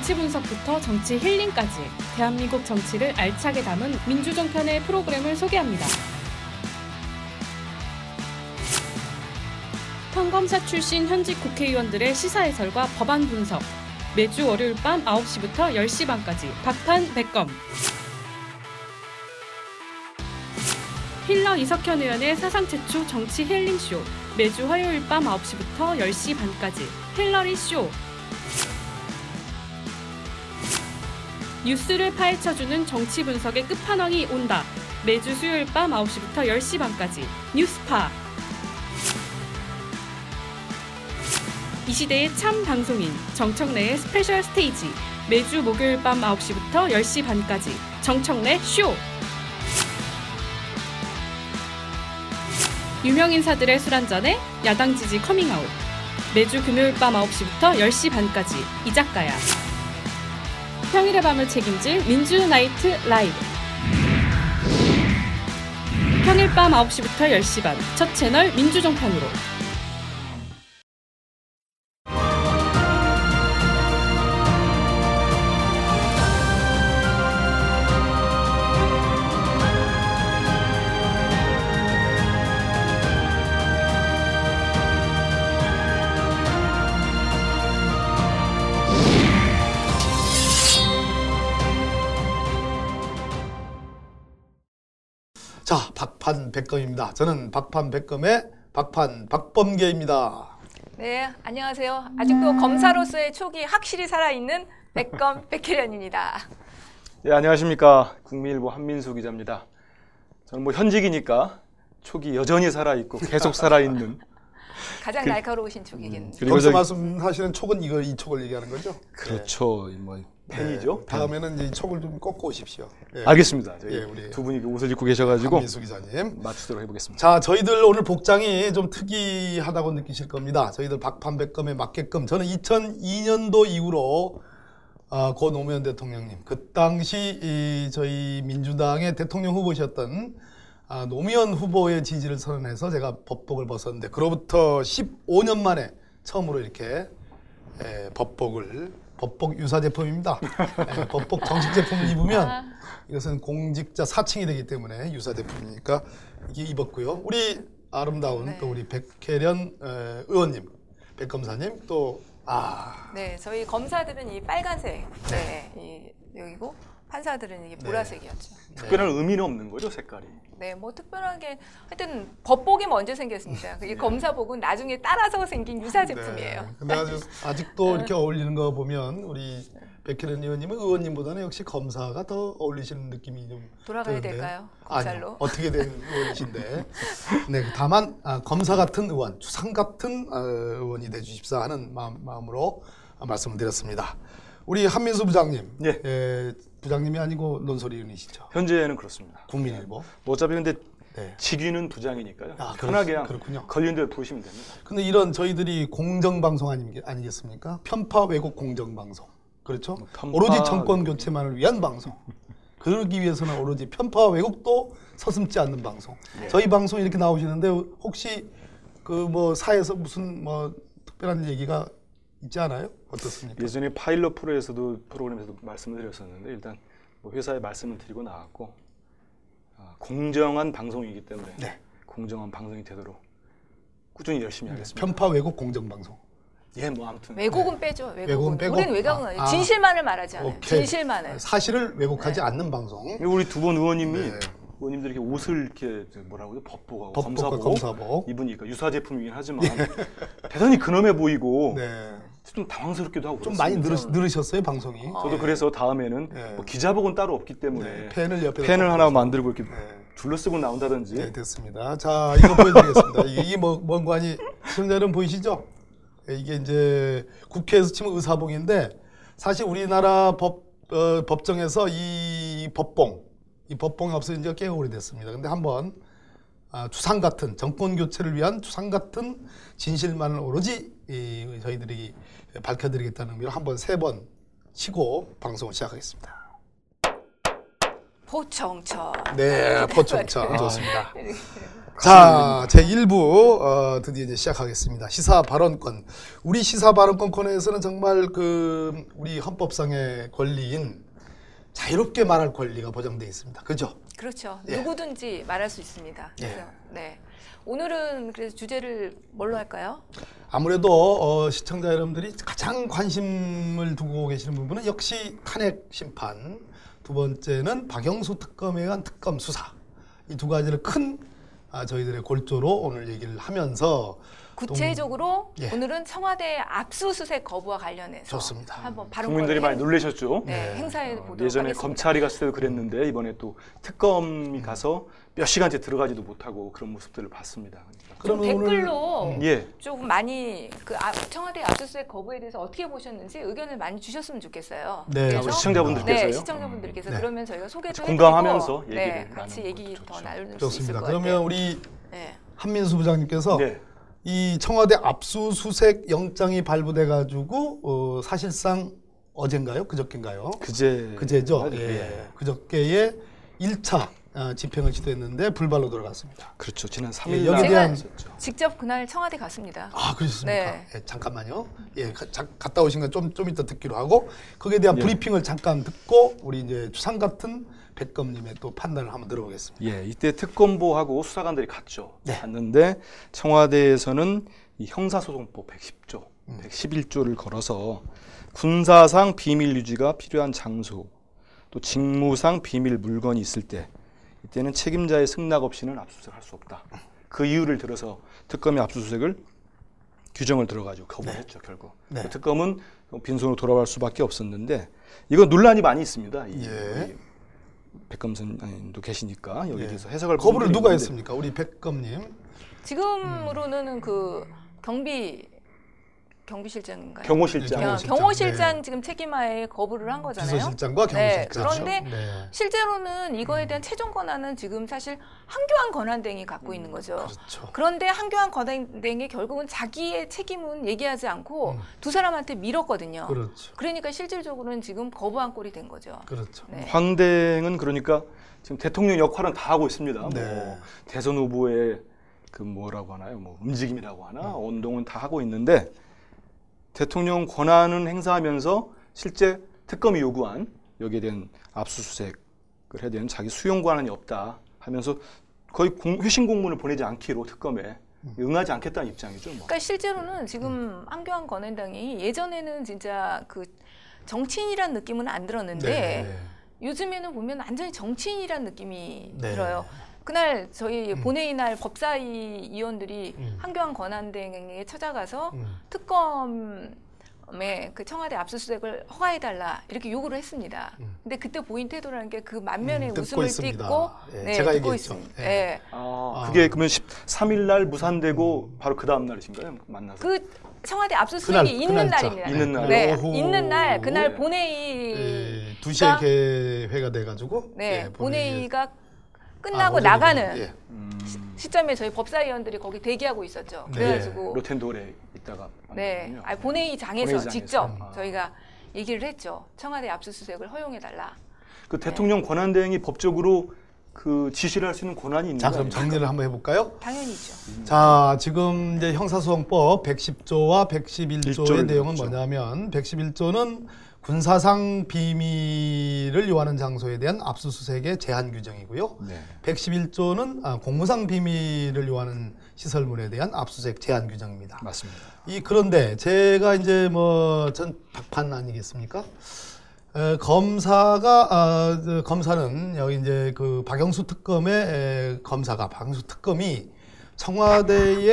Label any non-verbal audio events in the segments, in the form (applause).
정치 분석부터 정치 힐링까지 대한민국 정치를 알차게 담은 민주정편의 프로그램을 소개합니다. 평검사 출신 현직 국회의원들의 시사 해설과 법안 분석. 매주 월요일 밤 9시부터 10시 반까지 박판 백검. 힐러 이석현 의원의 사상 최초 정치 힐링쇼. 매주 화요일 밤 9시부터 10시 반까지 힐러리 쇼 뉴스를 파헤쳐주는 정치 분석의 끝판왕이 온다. 매주 수요일 밤 9시부터 10시 반까지 뉴스파. 이 시대의 참 방송인 정청래의 special stage 매주 목요일 밤 9시부터 10시 반까지 정청래 쇼. 유명 인사들의 술 한잔에 야당 지지 커밍아웃. 매주 금요일 밤 9시부터 10시 반까지 이 작가야. 평일의 밤을 책임질 민주 night live. 평일 밤 9시부터 10시 반 첫 채널 민주종편으로. 박판 백검입니다. 저는 박판 백검의 박판 박범계입니다. 네, 안녕하세요. 아직도 검사로서의 촉이 확실히 살아있는 백검 (laughs) 백혜련입니다. 네, 안녕하십니까. 국민일보 한민수 기자입니다. 저는 뭐 현직이니까 촉이 여전히 살아있고 계속 살아있는 (laughs) 가장 날카로우신 촉이겠네요. 그리고 거기서 저기- 말씀하시는 촉은 이거 이 촉을 얘기하는 거죠? 그렇죠. 뭐 팬이죠. 네, 다음에는 이제 이 촉을 좀 꺾고 오십시오. 예. 알겠습니다. 저희 예, 우리 두 분이 옷을 입고 계셔가지고 한민수 기자님. 맞추도록 해보겠습니다. 자, 저희들 오늘 복장이 좀 특이하다고 느끼실 겁니다. 저희들 박판백검에 맞게끔 저는 2002년도 이후로 아, 고 노무현 대통령님 그 당시 이 저희 민주당의 대통령 후보셨던 아, 노무현 후보의 지지를 선언해서 제가 법복을 벗었는데 그로부터 15년 만에 처음으로 이렇게 에, 법복을 법복 유사 제품입니다. 에, 법복 정식 제품을 입으면 이것은 공직자 사칭이 되기 때문에 유사 제품이니까 이게 입었고요. 우리 아름다운 네. 또 우리 백혜련 에, 의원님, 백 검사님 또 아, 네, 저희 검사들은 이 빨간색, 네, 이 여기고 판사들은 이게 보라색이었죠. 특별한 의미는 없는 거죠, 색깔이. 네, 뭐 특별하게 하여튼 법복이 먼저 생겼습니다. 이 검사복은 나중에 따라서 생긴 유사 제품이에요. 네. (laughs) 근데 아주 아직도 이렇게 어울리는 거 보면 우리 백혜련 의원님은 의원님보다는 역시 검사가 더 어울리시는 느낌이 좀 돌아가야 드는데. 될까요? 아니요. 검찰로? 어떻게 된 의원이신데. 네, 다만 아, 검사 같은 의원, 주상 같은 어, 의원이 돼 주십사 하는 마음, 마음 으로 말씀을 드렸습니다. 우리 한민수 부장님. 예. 예, 부장님이 아니고 논설위원이시죠. 현재는 그렇습니다. 국민일보. 뭐 어차피 근데 네. 직위는 부장이니까요. 아, 편하게 그렇- 그렇군요. 걸리는 대로 부르시면 됩니다. 근데 이런 저희들이 공정방송 아니, 아니겠습니까? 편파 왜곡 공정방송. 그렇죠? 뭐 편파 오로지 정권 교체만을 위한 방송. 그러기 위해서는 오로지 편파 왜곡도 서슴지 않는 방송. 네. 저희 방송 이렇게 나오시는데 혹시 그 뭐 사에서 무슨 뭐 특별한 얘기가 있지 않아요? 어떻습니까? 예전에 파일럿 프로에서도 프로그램에서도 말씀을 드렸었는데 일단 뭐 회사에 말씀을 드리고 나왔고 아, 공정한 방송이기 때문에 네. 공정한 방송이 되도록 꾸준히 열심히 하겠습니다. 편파 왜곡 공정 방송. 예, 뭐 아무튼 왜곡은 빼죠. 왜곡은 왜곡은. 빼고? 우리는 왜곡은 아, 아니에요. 아. 진실만을 말하지 않아요. 오케이. 진실만을. 사실을 왜곡하지 않는 방송. 네. 우리 두분 의원님이 네. 의원님들 이렇게 옷을 이렇게 저 뭐라고 요 법복하고 검사복, 검사복. 입으니까 유사 제품이긴 하지만 대단히 근엄해 보이고 네. 좀 당황스럽기도 하고 좀 많이. 늘으, 늘으셨어요, 방송이. 저도 그래서 다음에는 네. 뭐 기자복은 따로 없기 때문에 네, 펜을 옆에 펜을 하나 만들고 이렇게 네. 둘러쓰고 나온다든지 네, 됐습니다. 자, 이거 보여드리겠습니다. 이게, 뭐, 뭔 관이, 시청자 여러분 보이시죠? 예, 이게 이제 국회에서 치면 의사봉인데, 사실 우리나라 법, 어, 법정에서 이 법봉, 이 법봉이 없어진 지가 꽤 오래됐습니다. 근데 한번, 아, 추상 같은, 정권 교체를 위한 추상 같은 진실만을 오로지 이, 저희들이 밝혀드리겠다는 의미로 한번 세 번 치고 방송을 시작하겠습니다. 포청천. 네, 포청천 (laughs) 좋습니다. 자, 제 1부 어, 드디어 이제 시작하겠습니다. 시사 발언권. 우리 시사 발언권 코너에서는 정말 그 우리 헌법상의 권리인 자유롭게 말할 권리가 보장되어 있습니다. 그죠? 그렇죠. 예. 누구든지 말할 수 있습니다. 그래서 예. 네. 오늘은 그래서 주제를 뭘로 할까요? 아무래도 어, 시청자 여러분들이 가장 관심을 두고 계시는 부분은 역시 탄핵 심판, 두 번째는 박영수 특검에 의한 특검 수사. 이 두 가지를 큰 아, 저희들의 골조로 오늘 얘기를 하면서 구체적으로 예. 오늘은 청와대 압수수색 거부와 관련해서 좋습니다. 한번 발언 국민들이 많이 놀라셨죠. 네, 네. 행사해 어, 보도록 예전에 하겠습니다. 검찰이 갔을 때도 그랬는데 이번에 또 특검이 가서 몇 시간째 들어가지도 못하고 그런 모습들을 봤습니다. 그러니까. 좀 그러면 오늘 댓글로 예, 조금 많이 그 아- 청와대 압수수색 거부에 대해서 어떻게 보셨는지 의견을 많이 주셨으면 좋겠어요. 네, 그래서 우리 시청자분들께서요. 네, 시청자분들께서 네. 그러면 저희가 소개도 공감하면서 얘기를 네, 같이 얘기 더. 나눌 수 있을 좋습니다. 것 그러면 같아요. 우리 네. 한민수 부장님께서 네. 이 청와대 압수수색 영장이 발부돼 가지고 어, 사실상 어젠가요? 그저께인가요? 그제 그제죠. 예. 예. 그저께에 1차 어, 집행을 시도했는데 불발로 돌아갔습니다. 그렇죠. 지난 예, 3일 여기에 날 대한- 있었죠. 직접 그날 청와대 갔습니다. 아, 그러셨습니까? 네. 예, 잠깐만요. 예, 가- 자- 갔다 오신 건좀좀 이따 듣기로 하고 거기에 대한 예. 브리핑을 잠깐 듣고 우리 이제 주상 같은 백검님의 또 판단을 한번 들어보겠습니다. 예, 이때 특검보하고 수사관들이 갔죠. 네. 갔는데 청와대에서는 이 형사소송법 110조, 음. 111조를 걸어서 군사상 비밀 유지가 필요한 장소, 또 직무상 비밀 물건이 있을 때 이때는 책임자의 승낙 없이는 압수수색할 수 없다. 그 이유를 들어서 특검이 압수수색을 규정을 들어가지고 거부했죠 결국. 네. 그 특검은 빈손으로 돌아갈 수밖에 없었는데 이건 논란이 많이 있습니다. 이, 예. 이 백검 선생님도 계시니까 여기에 예. 대해서 해석할 거부를 누가 했습니까? 우리 백검님. 지금으로는 그 경비 경비실장인가요? 경호실장. 네, 경- 경호실장. 네. 지금 책임하에 거부를 한 거잖아요. 비서실장과 네, 경호실장. 그런데 네. 실제로는 이거에 대한 최종 권한은 지금 사실 한교안 권한대행이 갖고 있는 거죠. 그렇죠. 그런데 한교안 권한대행이 결국은 자기의 책임은 얘기하지 않고 음. 두 사람한테 밀었거든요. 그렇죠. 그러니까 실질적으로는 지금 거부한 꼴이 된 거죠. 그렇죠. 네. 황대행은 그러니까 지금 대통령 역할은 다 하고 있습니다. 네. 뭐 대선 후보의 그 뭐라고 하나요? 뭐 움직임이라고 하나? 운동은 다 하고 있는데 대통령 권한은 행사하면서 실제 특검이 요구한 여기에 대한 압수수색을 해야 되는 자기 수용 권한이 없다 하면서 거의 공- 회신 공문을 보내지 않기로 특검에 응하지 않겠다는 입장이죠. 뭐. 그러니까 실제로는 지금 한교안 권한당이 예전에는 진짜 그 정치인이란 느낌은 안 들었는데 네. 요즘에는 보면 완전히 정치인이란 느낌이 네. 들어요. 그날 저희 음. 본회의 날 법사위 위원들이 음. 한교안 권한대행에 찾아가서 음. 특검에 그 청와대 압수수색을 허가해달라 이렇게 요구를 했습니다. 음. 근데 그때 보인 태도라는 게 그 만면의 음, 웃음을 있습니다. 띠고 예, 네, 제가 듣고. 있습니다. 예. 예. 아, 아. 그게 그러면 13일 날 무산되고 바로 그 다음 날이신가요? 만나서. 그 청와대 그날, 압수수색이 있는 그날짜. 날입니다. 있는 날. 네, 오후. 있는 날 그날 네. 본회의 예, 2시에 개회가 돼 가지고 네, 예, 본회의가 아, 끝나고 어제 나가는 예. 음, 시점에 저희 법사위원들이 거기 대기하고 있었죠. 네. 그래가지고 로텐돌에 있다가 네. 아, 본회의장에서 본회의장에서. 직접 아. 저희가 얘기를 했죠. 청와대 압수수색을 허용해달라. 그 대통령 권한 대행이 법적으로 그 지시를 할 수 있는 권한이 있는 자, 거 그럼? 정리를 한번 해볼까요? 당연히죠. 자, 지금 이제 형사소송법 110조와 111조의 일조를 내용은. 뭐냐면 111조는 군사상 비밀을 요하는 장소에 대한 압수수색의 제한 규정이고요. 네. 111조는 아, 공무상 비밀을 요하는 시설물에 대한 압수수색 제한 규정입니다. 맞습니다. 이 그런데 제가 이제 뭐 전 박판 아니겠습니까? 에, 검사가 아, 저, 검사는 여기 이제 그 박영수 특검의 에, 검사가 박영수 특검이 청와대의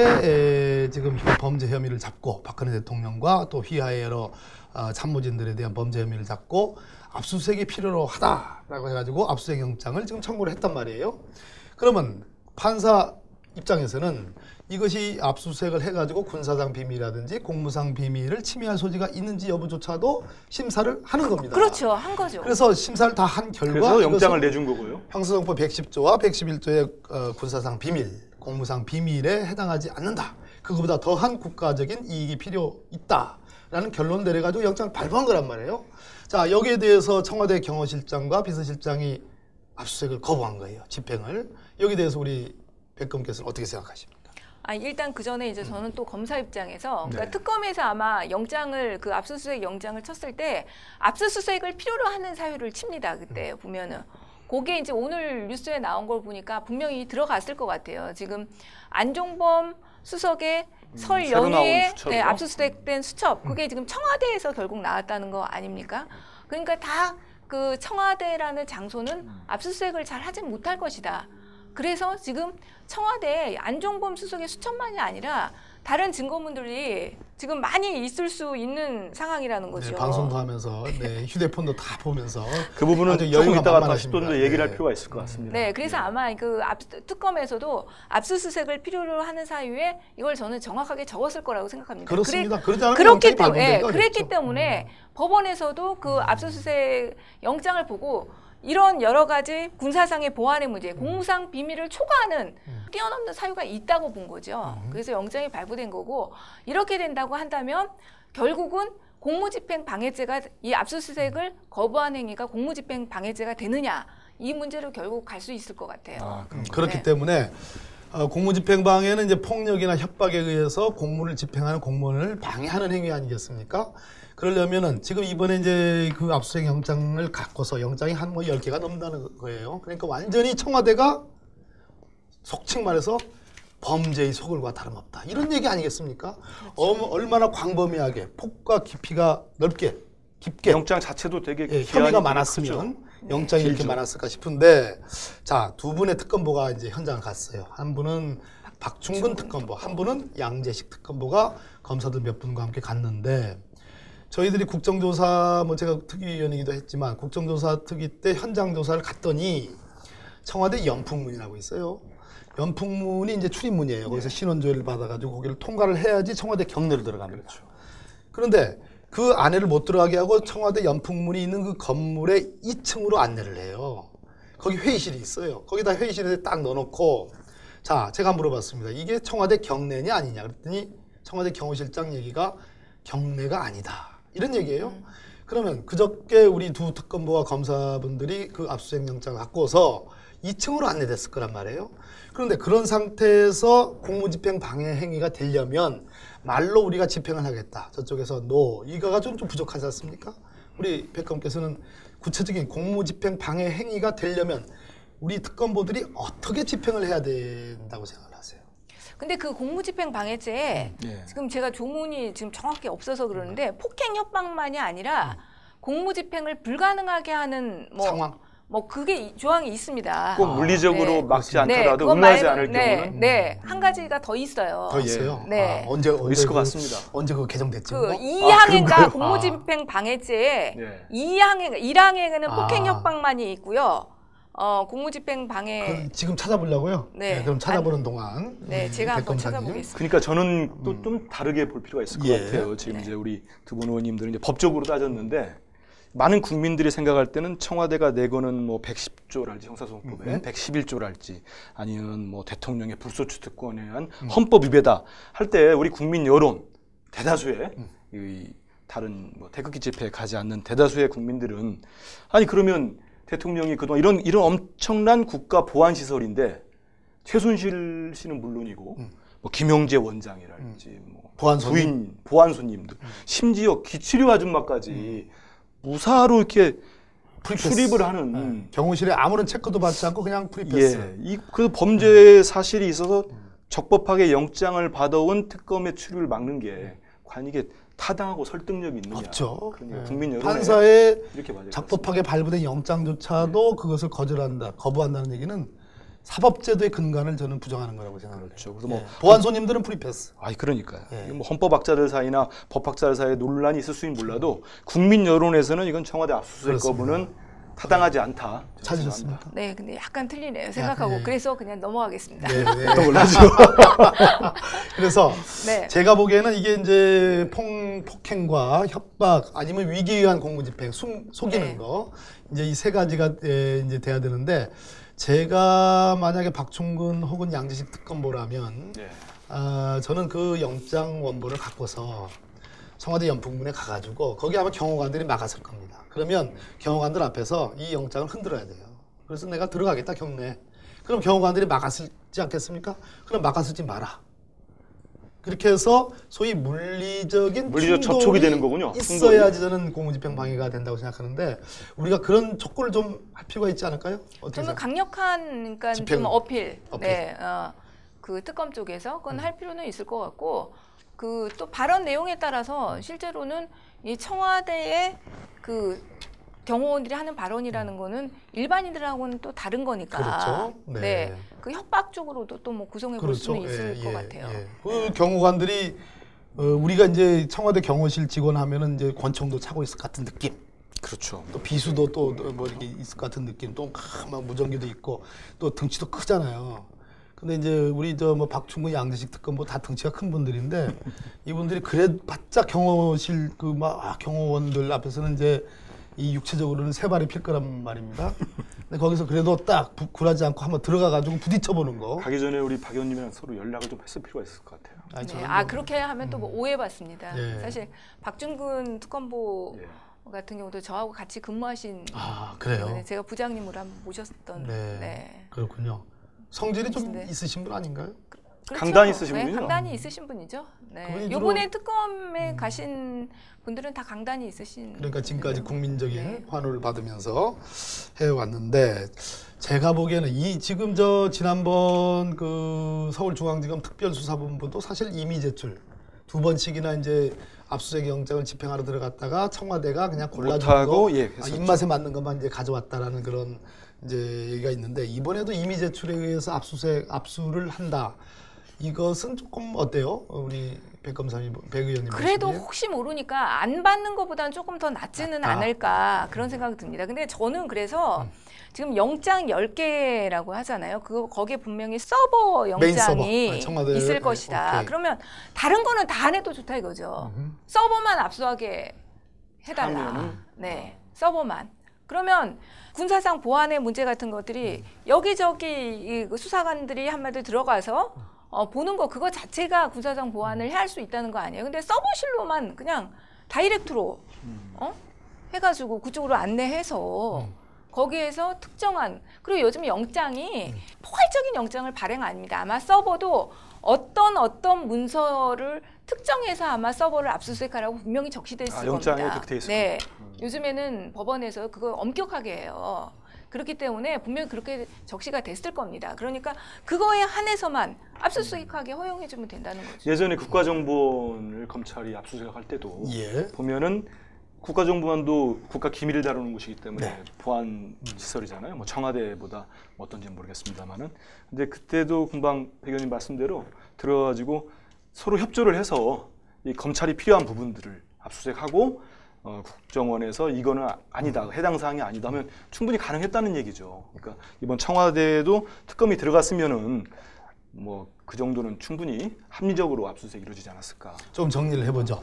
에, 지금 범죄 혐의를 잡고 박근혜 대통령과 또 휘하의 여러 아, 참모진들에 대한 범죄 혐의를 잡고 압수수색이 필요로 하다라고 해가지고 압수수색 영장을 지금 청구를 했단 말이에요. 그러면 판사 입장에서는 이것이 압수수색을 해가지고 군사상 비밀이라든지 공무상 비밀을 침해할 소지가 있는지 여부조차도 심사를 하는 겁니다. 그렇죠. 한 거죠. 그래서 심사를 다 한 결과 그래서 영장을 내준 거고요. 형사정법 110조와 111조의 어, 군사상 비밀, 공무상 비밀에 해당하지 않는다. 그거보다 더한 국가적인 이익이 필요 있다 라는 결론 내려가지고 영장을 발부한 거란 말이에요. 자 여기에 대해서 청와대 경호실장과 비서실장이 압수수색을 거부한 거예요. 집행을 여기에 대해서 우리 백검께서는 어떻게 생각하십니까? 아 일단 그 전에 이제 저는 또 검사 입장에서 그러니까 네. 특검에서 아마 영장을 그 압수수색 영장을 쳤을 때 압수수색을 필요로 하는 사유를 칩니다. 그때 음. 보면은 그게 이제 오늘 뉴스에 나온 걸 보니까 분명히 들어갔을 것 같아요. 지금 안종범 수석의 설 음, 연휴에? 네, 압수수색된 수첩 음. 그게 지금 청와대에서 결국 나왔다는 거 아닙니까? 그러니까 다 그 청와대라는 장소는 음. 압수수색을 잘 하진 못할 것이다. 그래서 지금 청와대 안종범 수석의 수천만이 아니라 다른 증거물들이 지금 많이 있을 수 있는 상황이라는 거죠. 네, 방송도 하면서 네, 휴대폰도 다 보면서 그 부분은 조금 이따가 다시. 또 얘기를 할 네. 필요가 있을 것 같습니다. 네, 그래서 아마 그 압, 특검에서도 압수수색을 필요로 하는 사유에 이걸 저는 정확하게 적었을 거라고 생각합니다. 그렇습니다. 않으면 그렇기 때문에 예, 그랬기. 때문에 법원에서도 그 압수수색 영장을 보고 이런 여러 가지 군사상의 보안의 문제, 공무상 비밀을 초과하는 뛰어넘는 사유가 있다고 본 거죠. 그래서 영장이 발부된 거고 이렇게 된다고 한다면 결국은 공무집행 방해죄가 이 압수수색을 거부한 행위가 공무집행 방해죄가 되느냐 이 문제로 결국 갈 수 있을 것 같아요. 아, 음, 그렇기 네. 때문에 어, 공무집행 방해는 이제 폭력이나 협박에 의해서 공무를 집행하는 공무원을 방해하는 행위 아니겠습니까? 그러려면은 지금 이번에 이제 그 압수수색 영장을 갖고서 영장이 한뭐 10개가 넘는다는 거예요. 그러니까 완전히 청와대가 속칭 말해서 범죄의 소굴과 다름없다. 이런 얘기 아니겠습니까? 어, 얼마나 광범위하게 폭과 깊이가 넓게 깊게 영장 자체도 되게 예, 혐의가 많았으면 크죠. 영장이 이렇게 길죠. 많았을까 싶은데 자 두 분의 특검보가 이제 현장을 갔어요. 한 분은 박충근 특검보, 한 분은 양재식 특검보가 검사들 몇 분과 함께 갔는데 저희들이 국정조사 뭐 제가 특위위원이기도 했지만 국정조사 특위 때 현장 조사를 갔더니 청와대 연풍문이라고 있어요. 연풍문이 이제 출입문이에요. 거기서 신원조회를 받아가지고 거기를 통과를 해야지 청와대 경내로 들어갑니다. 그런데 그 안에를 못 들어가게 하고 청와대 연풍문이 있는 그 건물의 2층으로 안내를 해요. 거기 회의실이 있어요. 거기다 회의실에 딱 넣어놓고 자 제가 물어봤습니다. 이게 청와대 경내냐 아니냐 그랬더니 청와대 경호실장 얘기가 경내가 아니다 이런 얘기예요. 그러면 그저께 우리 두 특검부와 검사분들이 그 압수수색 영장을 갖고서 2층으로 안내됐을 거란 말이에요. 그런데 그런 상태에서 공무집행 방해 행위가 되려면 말로 우리가 집행을 하겠다. 저쪽에서 노 이거가 좀, 좀 부족하지 않습니까? 우리 백검께서는 구체적인 공무집행 방해 행위가 되려면 우리 특검보들이 어떻게 집행을 해야 된다고 생각을 하세요? 근데 그 공무집행 방해죄에 예. 지금 제가 조문이 지금 정확히 없어서 그러는데 폭행 협박만이 아니라 공무집행을 불가능하게 하는 뭐, 상황? 뭐 그게 이- 조항이 있습니다. 꼭 물리적으로 네. 막지 그렇습니다. 않더라도 그건 응하지 말- 않을 네, 경우는 네, 한 가지가 더 있어요. 더 있어요. 네. 아, 언제 언제 있을 것 그- 같습니다. 언제 그 개정됐죠? 그 그거? 이항해가 그런가요? 공무집행 방해죄에 네. 이항해, 일항해는 아. 폭행 협박만이 있고요. 어, 공무집행 방해. 그 지금 찾아보려고요. 네. 그럼 찾아보는 동안 네, 우리 제가 한번. 찾아보겠습니다. 그러니까 저는 또 좀 다르게 볼 필요가 있을 것 예. 같아요. 지금 네. 이제 우리 두 분 의원님들은 이제 법적으로 따졌는데 많은 국민들이 생각할 때는 청와대가 내거는 뭐 110조랄지 형사소송법에 음. 111조랄지 아니면 뭐 대통령의 불소추 특권에 의한 음. 헌법 위배다 할 때 우리 국민 여론 대다수의 음. 이 다른 뭐 태극기 집회에 가지 않는 대다수의 국민들은 아니 그러면 대통령이 그동안 이런 이런 엄청난 국가 보안 시설인데 최순실 씨는 물론이고 음. 뭐 김영재 원장이랄지 뭐 보안 손님? 부인 보안 손님들 심지어 기치료 아줌마까지 무사로 이렇게 free pass. 출입을 하는 네. 경호실에 아무런 체크도 받지 않고 그냥 free pass. 예, 이그 범죄 사실이 있어서 적법하게 영장을 받아온 특검의 출입을 막는 게 과연 이게 타당하고 설득력이 있느냐? 없죠. 그러니까 예. 국민 여론에 판사의 이렇게. 적법하게 발부된 영장조차도 그것을 거절한다, 거부한다는 얘기는 사법제도의 근간을 저는 부정하는 거라고 생각을 그렇죠. 그래서 뭐 예. 보안 손님들은 free pass. 아이 그러니까요. 예. 뭐 헌법학자들 사이나 법학자들 사이에 논란이 있을 수는 몰라도 국민 여론에서는 이건 청와대 압수수색. 거부는 타당하지 않다. 저는 찾으셨습니까? 네, 근데 약간 틀리네요. 생각하고 네. 그래서 그냥 넘어가겠습니다. 네, 네. 생각합니다. 놀라죠. (laughs) 그래서 네. 제가 보기에는 이게 이제 폭, 폭행과 협박 아니면 위기에 의한 공무집행, 숨, 속이는 네. 거 이제 이 세 가지가 에, 이제 돼야 되는데 제가 만약에 박충근 혹은 양지식 특검보라면 네. 아, 저는 그 영장 원본을 갖고서 청와대 연풍문에 가가지고 거기 아마 경호관들이 막았을 겁니다. 그러면 경호관들 앞에서 이 영장을 흔들어야 돼요. 그래서 내가 들어가겠다 경내. 그럼 경호관들이 막았지 않겠습니까? 그럼 막았을지 마라. 그렇게 해서 소위 물리적인 물리적 접촉이 되는 거군요. 있어야지 저는 공무집행 방해가 된다고 생각하는데 우리가 그런 촉구를 좀 할 필요가 있지 않을까요? 어떻게 저는 생각- 강력한 그러니까 집행, 좀 어필, 어필. 네, 어, 그 특검 쪽에서 그건 음. 할 필요는 있을 것 같고 그 또 발언 내용에 따라서 실제로는 이 청와대의 그 경호원들이 하는 발언이라는 거는 일반인들하고는 또 다른 거니까. 그렇죠. 네. 그 협박 쪽으로도 또 뭐 구성해 볼 수는 있을 예, 것 예, 같아요. 예. 그 경호관들이 어, 우리가 이제 청와대 경호실 직원 하면은 이제 권총도 차고 있을 것 같은 느낌. 그렇죠. 또 비수도 또 뭐 이렇게 있을 것 같은 느낌. 또막 무전기도 있고 또 등치도 크잖아요. 근데 이제 우리 저 뭐 박충근 양재식 특검 뭐 다 등치가 큰 분들인데 이분들이 그래 바짝 경호실 그 막 경호원들 앞에서는 이제 이 육체적으로는 세 발이 필 거란 말입니다. 근데 거기서 그래도 딱 부- 굴하지 않고 한번 들어가 가지고 부딪혀 보는 거. 가기 전에 우리 박 의원님이랑 서로 연락을 좀 했을 필요가 있을 것 같아요. 아니, 네, 아 뭐- 그렇게 하면 또 뭐 오해받습니다. 예. 사실 박준근 특검보 예. 같은 경우도 저하고 같이 근무하신 아 그래요. 네, 제가 부장님으로 한번 모셨던 네. 네. 그렇군요. 성질이 좀 네. 있으신 분 아닌가요? 그렇죠. 강단이 있으신 네, 분이죠? 강단이 있으신 분이죠. 그분이 네. 주로- 요번에 특검에 가신 분들은 다 강단이 있으신. 그러니까 지금까지. 국민적인 네. 환호를 받으면서 해왔는데 제가 보기에는 이 지금 저 지난번 그 서울중앙지검 특별수사본부도 사실 이미 제출 두 번씩이나 이제 압수수색 영장을 집행하러 들어갔다가 청와대가 그냥 골라준 못하고, 거 예, 아, 했었죠. 입맛에 맞는 것만 이제 가져왔다라는 그런 이제 얘기가 있는데 이번에도 임의 제출에 의해서 압수수색 압수를 한다. 이것은 조금 어때요? 어, 우리 백 검사님, 백 의원님 그래도 보시기에? 혹시 모르니까 안 받는 것보다는 조금 더 낫지는 낫다. 않을까 그런 생각이 듭니다. 근데 저는 그래서 음. 지금 영장 10개라고 하잖아요. 그거 거기에 분명히 서버 메인 서버. 영장이 아, 있을 네, 것이다. 오케이. 그러면 다른 거는 다 안 해도 좋다 이거죠. 음흠. 서버만 압수하게 해달라. 하면은? 네, 서버만. 그러면 군사상 보안의 문제 같은 것들이 여기저기 이그 수사관들이 한마디 들어가서 어, 보는 거 그거 자체가 군사상 보안을 해야 할수 있다는 거 아니에요. 근데 서버실로만 그냥 다이렉트로 어? 해가지고 그쪽으로 안내해서 음. 거기에서 특정한 그리고 요즘 영장이 포괄적인 영장을 발행 아닙니다. 아마 서버도 어떤 어떤 문서를 특정해서 아마 서버를 압수수색하라고 분명히 적시돼 있을 아, 영장에 겁니다. 그렇게 돼 있을 네, 겁니다. 음. 요즘에는 법원에서 그거 엄격하게 해요. 그렇기 때문에 분명히 그렇게 적시가 됐을 겁니다. 그러니까 그거에 한해서만 압수수색하게 허용해주면 된다는 거죠. 예전에 국가정보원을 검찰이 압수수색할 때도 예. 보면은 국가정보원도 국가 기밀을 다루는 곳이기 때문에 네. 보안 시설이잖아요. 뭐 청와대보다 어떤지는 모르겠습니다만은. 근데 그때도 금방 백 의원님 말씀대로 들어가지고 서로 협조를 해서 이 검찰이 필요한 부분들을 압수수색하고 어, 국정원에서 이거는 아- 아니다 해당 사항이 아니다 하면 충분히 가능했다는 얘기죠. 그러니까 이번 청와대에도 특검이 들어갔으면은 뭐 그 정도는 충분히 합리적으로 압수수색 이 이루어지지 않았을까. 좀 정리를 해보죠.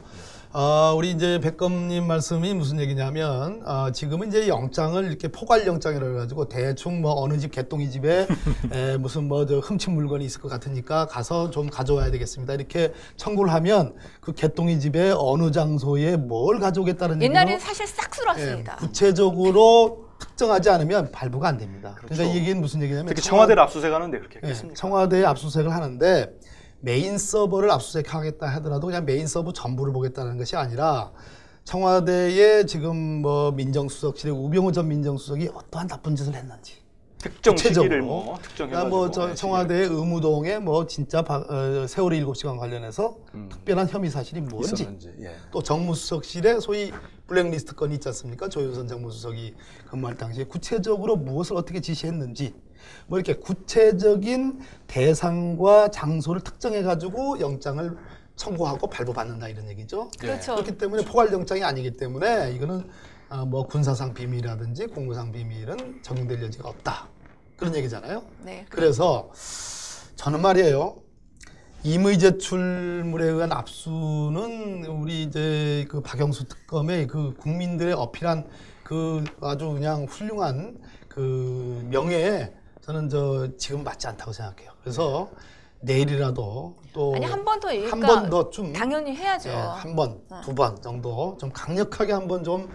아, 우리 이제 백검님 말씀이 무슨 얘기냐면 아, 지금은 이제 영장을 이렇게 포괄 영장이라 해가지고 대충 뭐 어느 집 개똥이 집에 (laughs) 에, 무슨 뭐 저 훔친 물건이 있을 것 같으니까 가서 좀 가져와야 되겠습니다. 이렇게 청구를 하면 그 개똥이 집에 어느 장소에 뭘 가져오겠다는 옛날에는 사실 싹 예, 쓸었습니다. 구체적으로 특정하지 않으면 발부가 안 됩니다. 그러니까 그렇죠. 이 얘기는 무슨 얘기냐면 특히 청와- 청와대를 압수수색하는데 그렇게 예, 했겠습니까? 청와대에 압수수색을 하는데 메인 서버를 압수수색하겠다 하더라도 그냥 메인 서버 전부를 보겠다는 것이 아니라 청와대에 지금 뭐 민정수석실에 우병우 전 민정수석이 어떠한 나쁜 짓을 했는지 특정 시기를 구체적으로. 뭐 특정해가지고 그러니까 뭐저 네, 청와대 의무동에 뭐 진짜 바- 어, 세월호 일곱 시간 관련해서 음. 특별한 혐의 사실이 뭔지 있었는지 예. 또 정무수석실에 소위 블랙리스트 건이 있지 않습니까? 조윤선 정무수석이 근무할 당시에 구체적으로 무엇을 어떻게 지시했는지 뭐 이렇게 구체적인 대상과 장소를 특정해 가지고 영장을 청구하고 발부받는다 이런 얘기죠. 그렇죠. 그렇기 때문에 포괄 영장이 아니기 때문에 이거는 아, 뭐 군사상 비밀이라든지 공무상 비밀은 적용될 여지가 없다 그런 얘기잖아요. 네. 그래서 저는 말이에요. 임의 제출물에 의한 압수는 우리 이제 그 박영수 특검의 그 국민들의 어필한 그 아주 그냥 훌륭한 그 명예에 저는 저 지금 맞지 않다고 생각해요. 그래서 내일이라도 또 아니 한 번 더 한 번 더 좀 당연히 해야죠. 한 번, 두번 정도 좀 강력하게 한 번 좀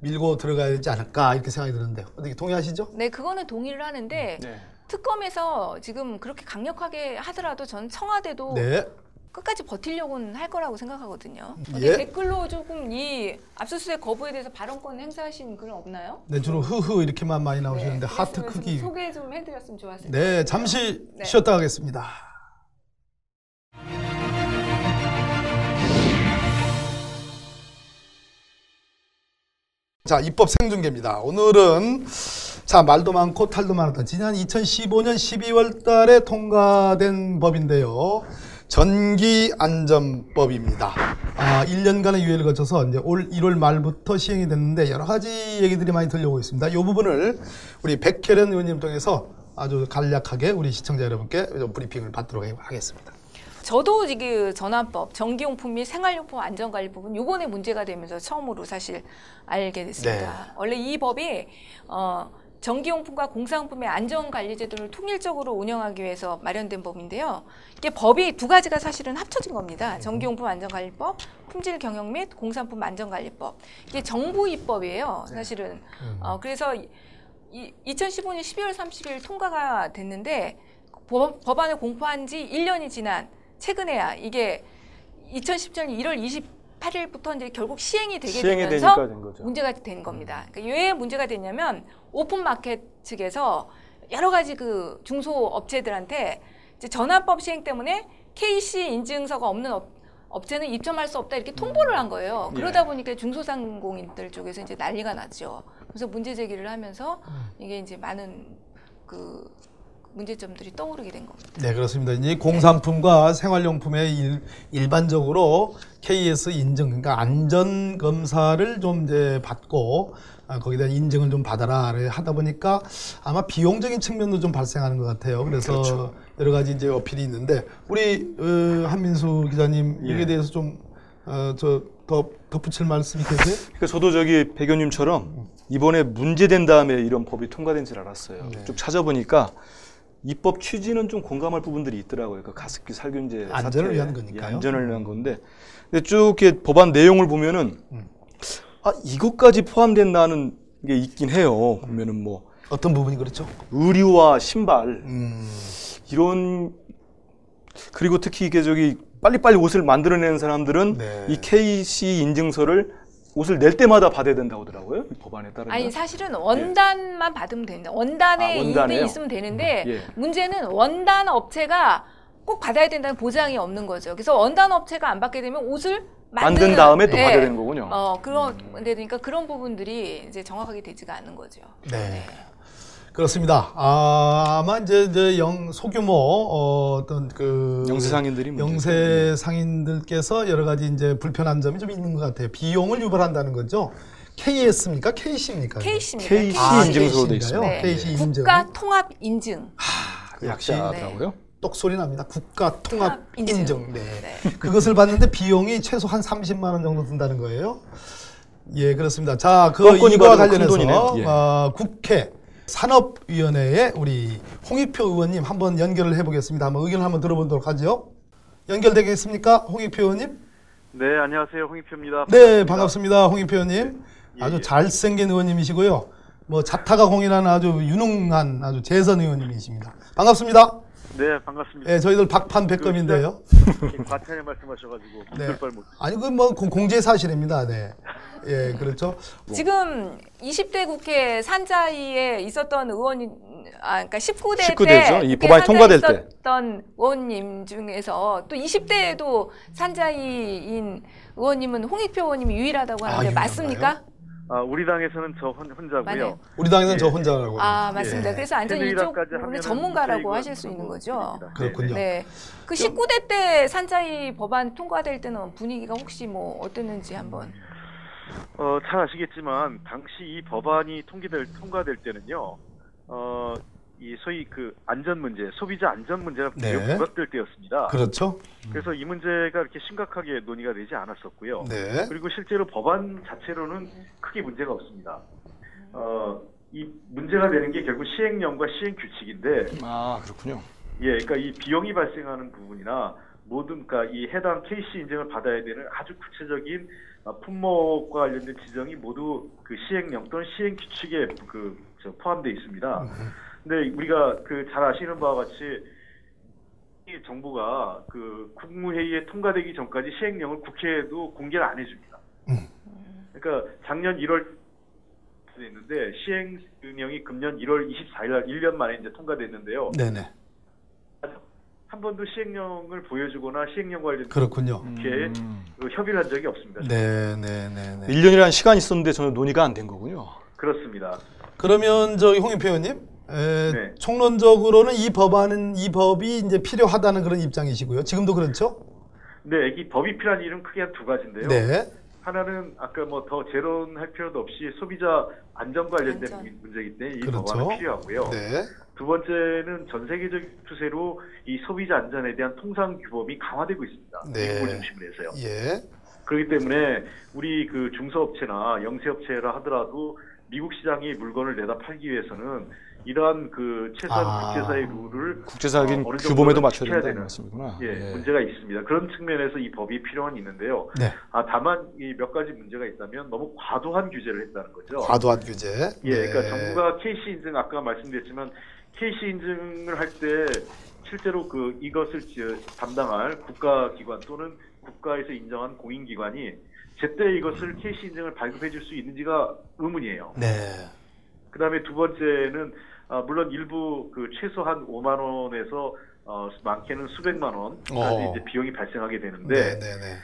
밀고 들어가야 되지 않을까 이렇게 생각이 드는데요. 어떻게 동의하시죠? 네, 그거는 동의를 하는데 네. 특검에서 지금 그렇게 강력하게 하더라도 저는 청와대도 네. 끝까지 버틸려고는 할 거라고 생각하거든요. 예. 어디 댓글로 조금 이 압수수색 거부에 대해서 발언권 행사하신 글은 없나요? 네, 주로 흐흐 이렇게만 많이 나오시는데 네, 하트 좀 크기. 소개 좀 해드렸으면 좋았을 네, 텐데. 잠시 네. 쉬었다 가겠습니다. 자, 입법 생중계입니다. 오늘은 자, 말도 많고 탈도 많았던 지난 2015년 12월 달에 통과된 법인데요. 전기안전법입니다. 아, 1년간의 유예를 거쳐서 이제 올 1월 말부터 시행이 됐는데 여러 가지 얘기들이 많이 들려오고 있습니다. 이 부분을 우리 백혜련 의원님 통해서 아주 간략하게 우리 시청자 여러분께 좀 브리핑을 받도록 하겠습니다. 저도 이게 전환법, 전기용품 및 생활용품 안전관리 법은 요번에 문제가 되면서 처음으로 사실 알게 됐습니다. 네. 원래 이 법이 어, 전기용품과 공사용품의 안전관리 제도를 통일적으로 운영하기 위해서 마련된 법인데요. 이게 법이 두 가지가 사실은 합쳐진 겁니다. 전기용품 안전관리법, 품질 경영 및 공산품 안전관리법. 이게 정부 입법이에요. 사실은. 어, 그래서 이, 이 2015년 12월 30일 통과가 됐는데 법, 법안을 공포한 지 1년이 지난 최근에야 이게 2017년 1월 28일부터 이제 결국 시행이 되게 시행이 되면서 되니까 된 거죠. 문제가 된 겁니다. 그러니까 왜 문제가 됐냐면 open market 측에서 여러 가지 그 중소 업체들한테 이제 전안법 시행 때문에 KC 인증서가 없는 업, 업체는 입점할 수 없다 이렇게 통보를 한 거예요. 예. 그러다 보니까 중소상공인들 쪽에서 이제 난리가 났죠. 그래서 문제 제기를 하면서 이게 이제 많은 그 문제점들이 떠오르게 된 겁니다. 네, 그렇습니다. 이제 공산품과 생활용품에 일, 일반적으로 KS 인증, 그러니까 안전 검사를 좀 이제 받고 아, 거기에 대한 인증을 좀 받아라 하다 보니까 아마 비용적인 측면도 좀 발생하는 것 같아요. 그래서 그렇죠. 여러 가지 이제 어필이 있는데 우리 어, 한민수 기자님 예. 여기에 대해서 좀 어, 저 더 덧붙일 말씀이 계세요? 그러니까 저도 저기 백 의원님처럼 이번에 문제된 다음에 이런 법이 통과된 줄 알았어요. 네. 쭉 찾아보니까 입법 취지는 좀 공감할 부분들이 있더라고요. 그 가습기 살균제 안전을. 위한 거니까요. 예, 안전을 위한 건데 근데 쭉 이렇게 법안 내용을 보면은 음. 아 이것까지 포함된다는 게 있긴 해요. 보면은 뭐 어떤 부분이 그렇죠? 의류와 신발 음, 이런 그리고 특히 이게 저기 빨리빨리 옷을 만들어내는 사람들은 네. 이 KC 인증서를 옷을 낼 때마다 받아야 된다고 하더라고요. 이 법안에 따르면. 아니 사실은 원단만 받으면 됩니다. 원단에 아, 원단에요? 있으면 되는데 예. 문제는 원단 업체가 꼭 받아야 된다는 보장이 없는 거죠. 그래서 원단 업체가 안 받게 되면 옷을 만든 만드는, 다음에 또 예. 받아야 되는 거군요. 어 그런 그러니까 그런 부분들이 이제 정확하게 되지가 않는 거죠. 네. 그렇습니다. 아, 아마 이제, 이제 영, 소규모 어, 어떤 그 영세 상인들이. 영세 상인들께서 여러 가지 이제 불편한 점이 좀 있는 것 같아요. 비용을 유발한다는 거죠. KS입니까? KC입니까? KC입니다. KC 아, 인증서로 돼? 있습니다. 네. KC 인증. 국가 통합 인증. 그 역시 약자더라고요. 똑소리 납니다. 국가 통합 통합 인증. 인증. 네. 네. 그것을 받는데 비용이 최소 한 30만 원 정도 든다는 거예요. 예, 그렇습니다. 자, 그 이거와 관련해서 돈이네요. 예. 어, 국회 산업위원회에 우리 홍익표 의원님 한번 연결을 해보겠습니다. 한번 의견을 한번 들어보도록 하죠. 연결되겠습니까, 홍익표 의원님? 네, 안녕하세요. 홍익표입니다. 네, 반갑습니다, 홍익표 의원님. 예, 아주 예. 잘생긴 의원님이시고요. 뭐 자타가 공인한 아주 유능한 아주 재선 의원님이십니다. 반갑습니다. 네, 반갑습니다. 예, 저희들 박판 백검인데요. 과찬에 말씀하셔가지고 (laughs) 네. 아니 그 뭐 공제 사실입니다. 네. 예, 그렇죠. (laughs) 지금 20대 국회 산자위에 있었던 의원이 아 그러니까 19대, 19대 때 죠. 이 국회 법안이 통과될 때. 있었던 의원님 중에서 또 20대에도 산자위인 의원님은 홍익표 의원님이 유일하다고 아, 하는데 유일한가요? 맞습니까? 아, 우리 당에서는 저 혼, 혼자고요. 맞아요. 우리 당에서는 예. 저 혼자라고. 아 맞습니다. 예. 그래서 완전 이쪽 하면은 전문가라고 하실 수 있는 거죠. 드립니다. 그렇군요. 네. 그 19대 때 산자위 법안 통과될 때는 분위기가 혹시 뭐 어땠는지 한번. 어, 잘 아시겠지만 당시 이 법안이 통과될 통과될 때는요. 어, 이 소위 그 안전 문제, 소비자 안전 문제가 네. 매우 부각될 때였습니다. 그렇죠. 그래서 이 문제가 이렇게 심각하게 논의가 되지 않았었고요. 네. 그리고 실제로 법안 자체로는 크게 문제가 없습니다. 어, 이 문제가 되는 게 결국 시행령과 시행 규칙인데, 아 그렇군요. 예, 그러니까 이 비용이 발생하는 부분이나 모든 그러니까 이 해당 KC 인증을 받아야 되는 아주 구체적인 어, 품목과 관련된 지정이 모두 그 시행령 또는 시행 규칙에 그저 포함되어 있습니다. 근데 우리가 그 잘 아시는 바와 같이 이 정부가 그 국무회의에 통과되기 전까지 시행령을 국회에도 공개를 안 해줍니다. 그러니까 작년 1월 됐는데 시행령이 금년 1월 24일 날 1년 만에 이제 통과됐는데요. 네네. 한 번도 시행령을 보여주거나 시행령 관련 그렇군요. 국회에 그 협의를 한 적이 없습니다. 네네네네. 1년이라는 시간이 있었는데 저는 논의가 안 된 거군요. 그렇습니다. 그러면 저기 홍익표 의원님, 에, 네. 총론적으로는 이 법안은 이 법이 이제 필요하다는 그런 입장이시고요. 지금도 그렇죠? 네, 이 법이 필요한 이유는 크게 한 두 가지인데요. 네. 하나는 아까 뭐 더 재론할 필요도 없이 소비자 안전 관련된 안전. 문제이기 때문에 이 그렇죠. 법안은 필요하고요. 네. 두 번째는 전 세계적 추세로 이 소비자 안전에 대한 통상 규범이 강화되고 있습니다. 네. 미국을 중심으로 해서요. 예. 그렇기 때문에 우리 그 중소업체나 영세업체라 하더라도 미국 시장에 물건을 내다 팔기 위해서는 이러한 그 최소한 아. 국제사회 룰을 국제사적인 어, 규범에도 맞춰야 된다는 되는, 말씀이구나. 예, 예. 문제가 있습니다. 그런 측면에서 이 법이 필요한 있는데요. 네. 아, 다만 이 몇 가지 문제가 있다면 너무 과도한 규제를 했다는 거죠. 과도한 규제. 예, 네. 그러니까 정부가 KC 인증 아까 말씀드렸지만 KC 인증을 할 때 실제로 그 이것을 지- 담당할 국가기관 또는 국가에서 인정한 공인기관이 제때 이것을 KC 인증을 발급해 줄 수 있는지가 의문이에요. 네. 그 다음에 두 번째는 아, 물론 일부 그 최소 한 5만 원에서 어, 많게는 수백만 원까지 어. 이제 비용이 발생하게 되는데 네, 네, 네.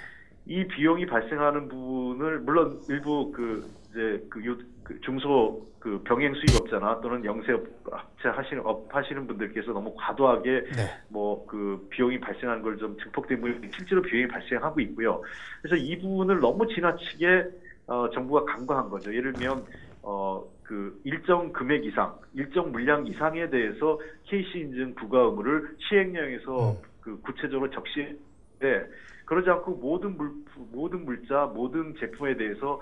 이 비용이 발생하는 부분을 물론 일부 그 이제 그, 요, 그 중소 그 병행 수입업자나 또는 영세업 업체 하시는 업 하시는 분들께서 너무 과도하게 네. 뭐그 비용이 발생하는 걸 좀 증폭 때문에 실제로 비용이 발생하고 있고요. 그래서 이 부분을 너무 지나치게 어, 정부가 간과한 거죠. 예를 들면 어, 그 일정 금액 이상, 일정 물량 이상에 대해서 KC 인증 부과 의무를 시행령에서 음. 그 구체적으로 적시했는데 그러지 않고 모든 물 모든 물자, 모든 제품에 대해서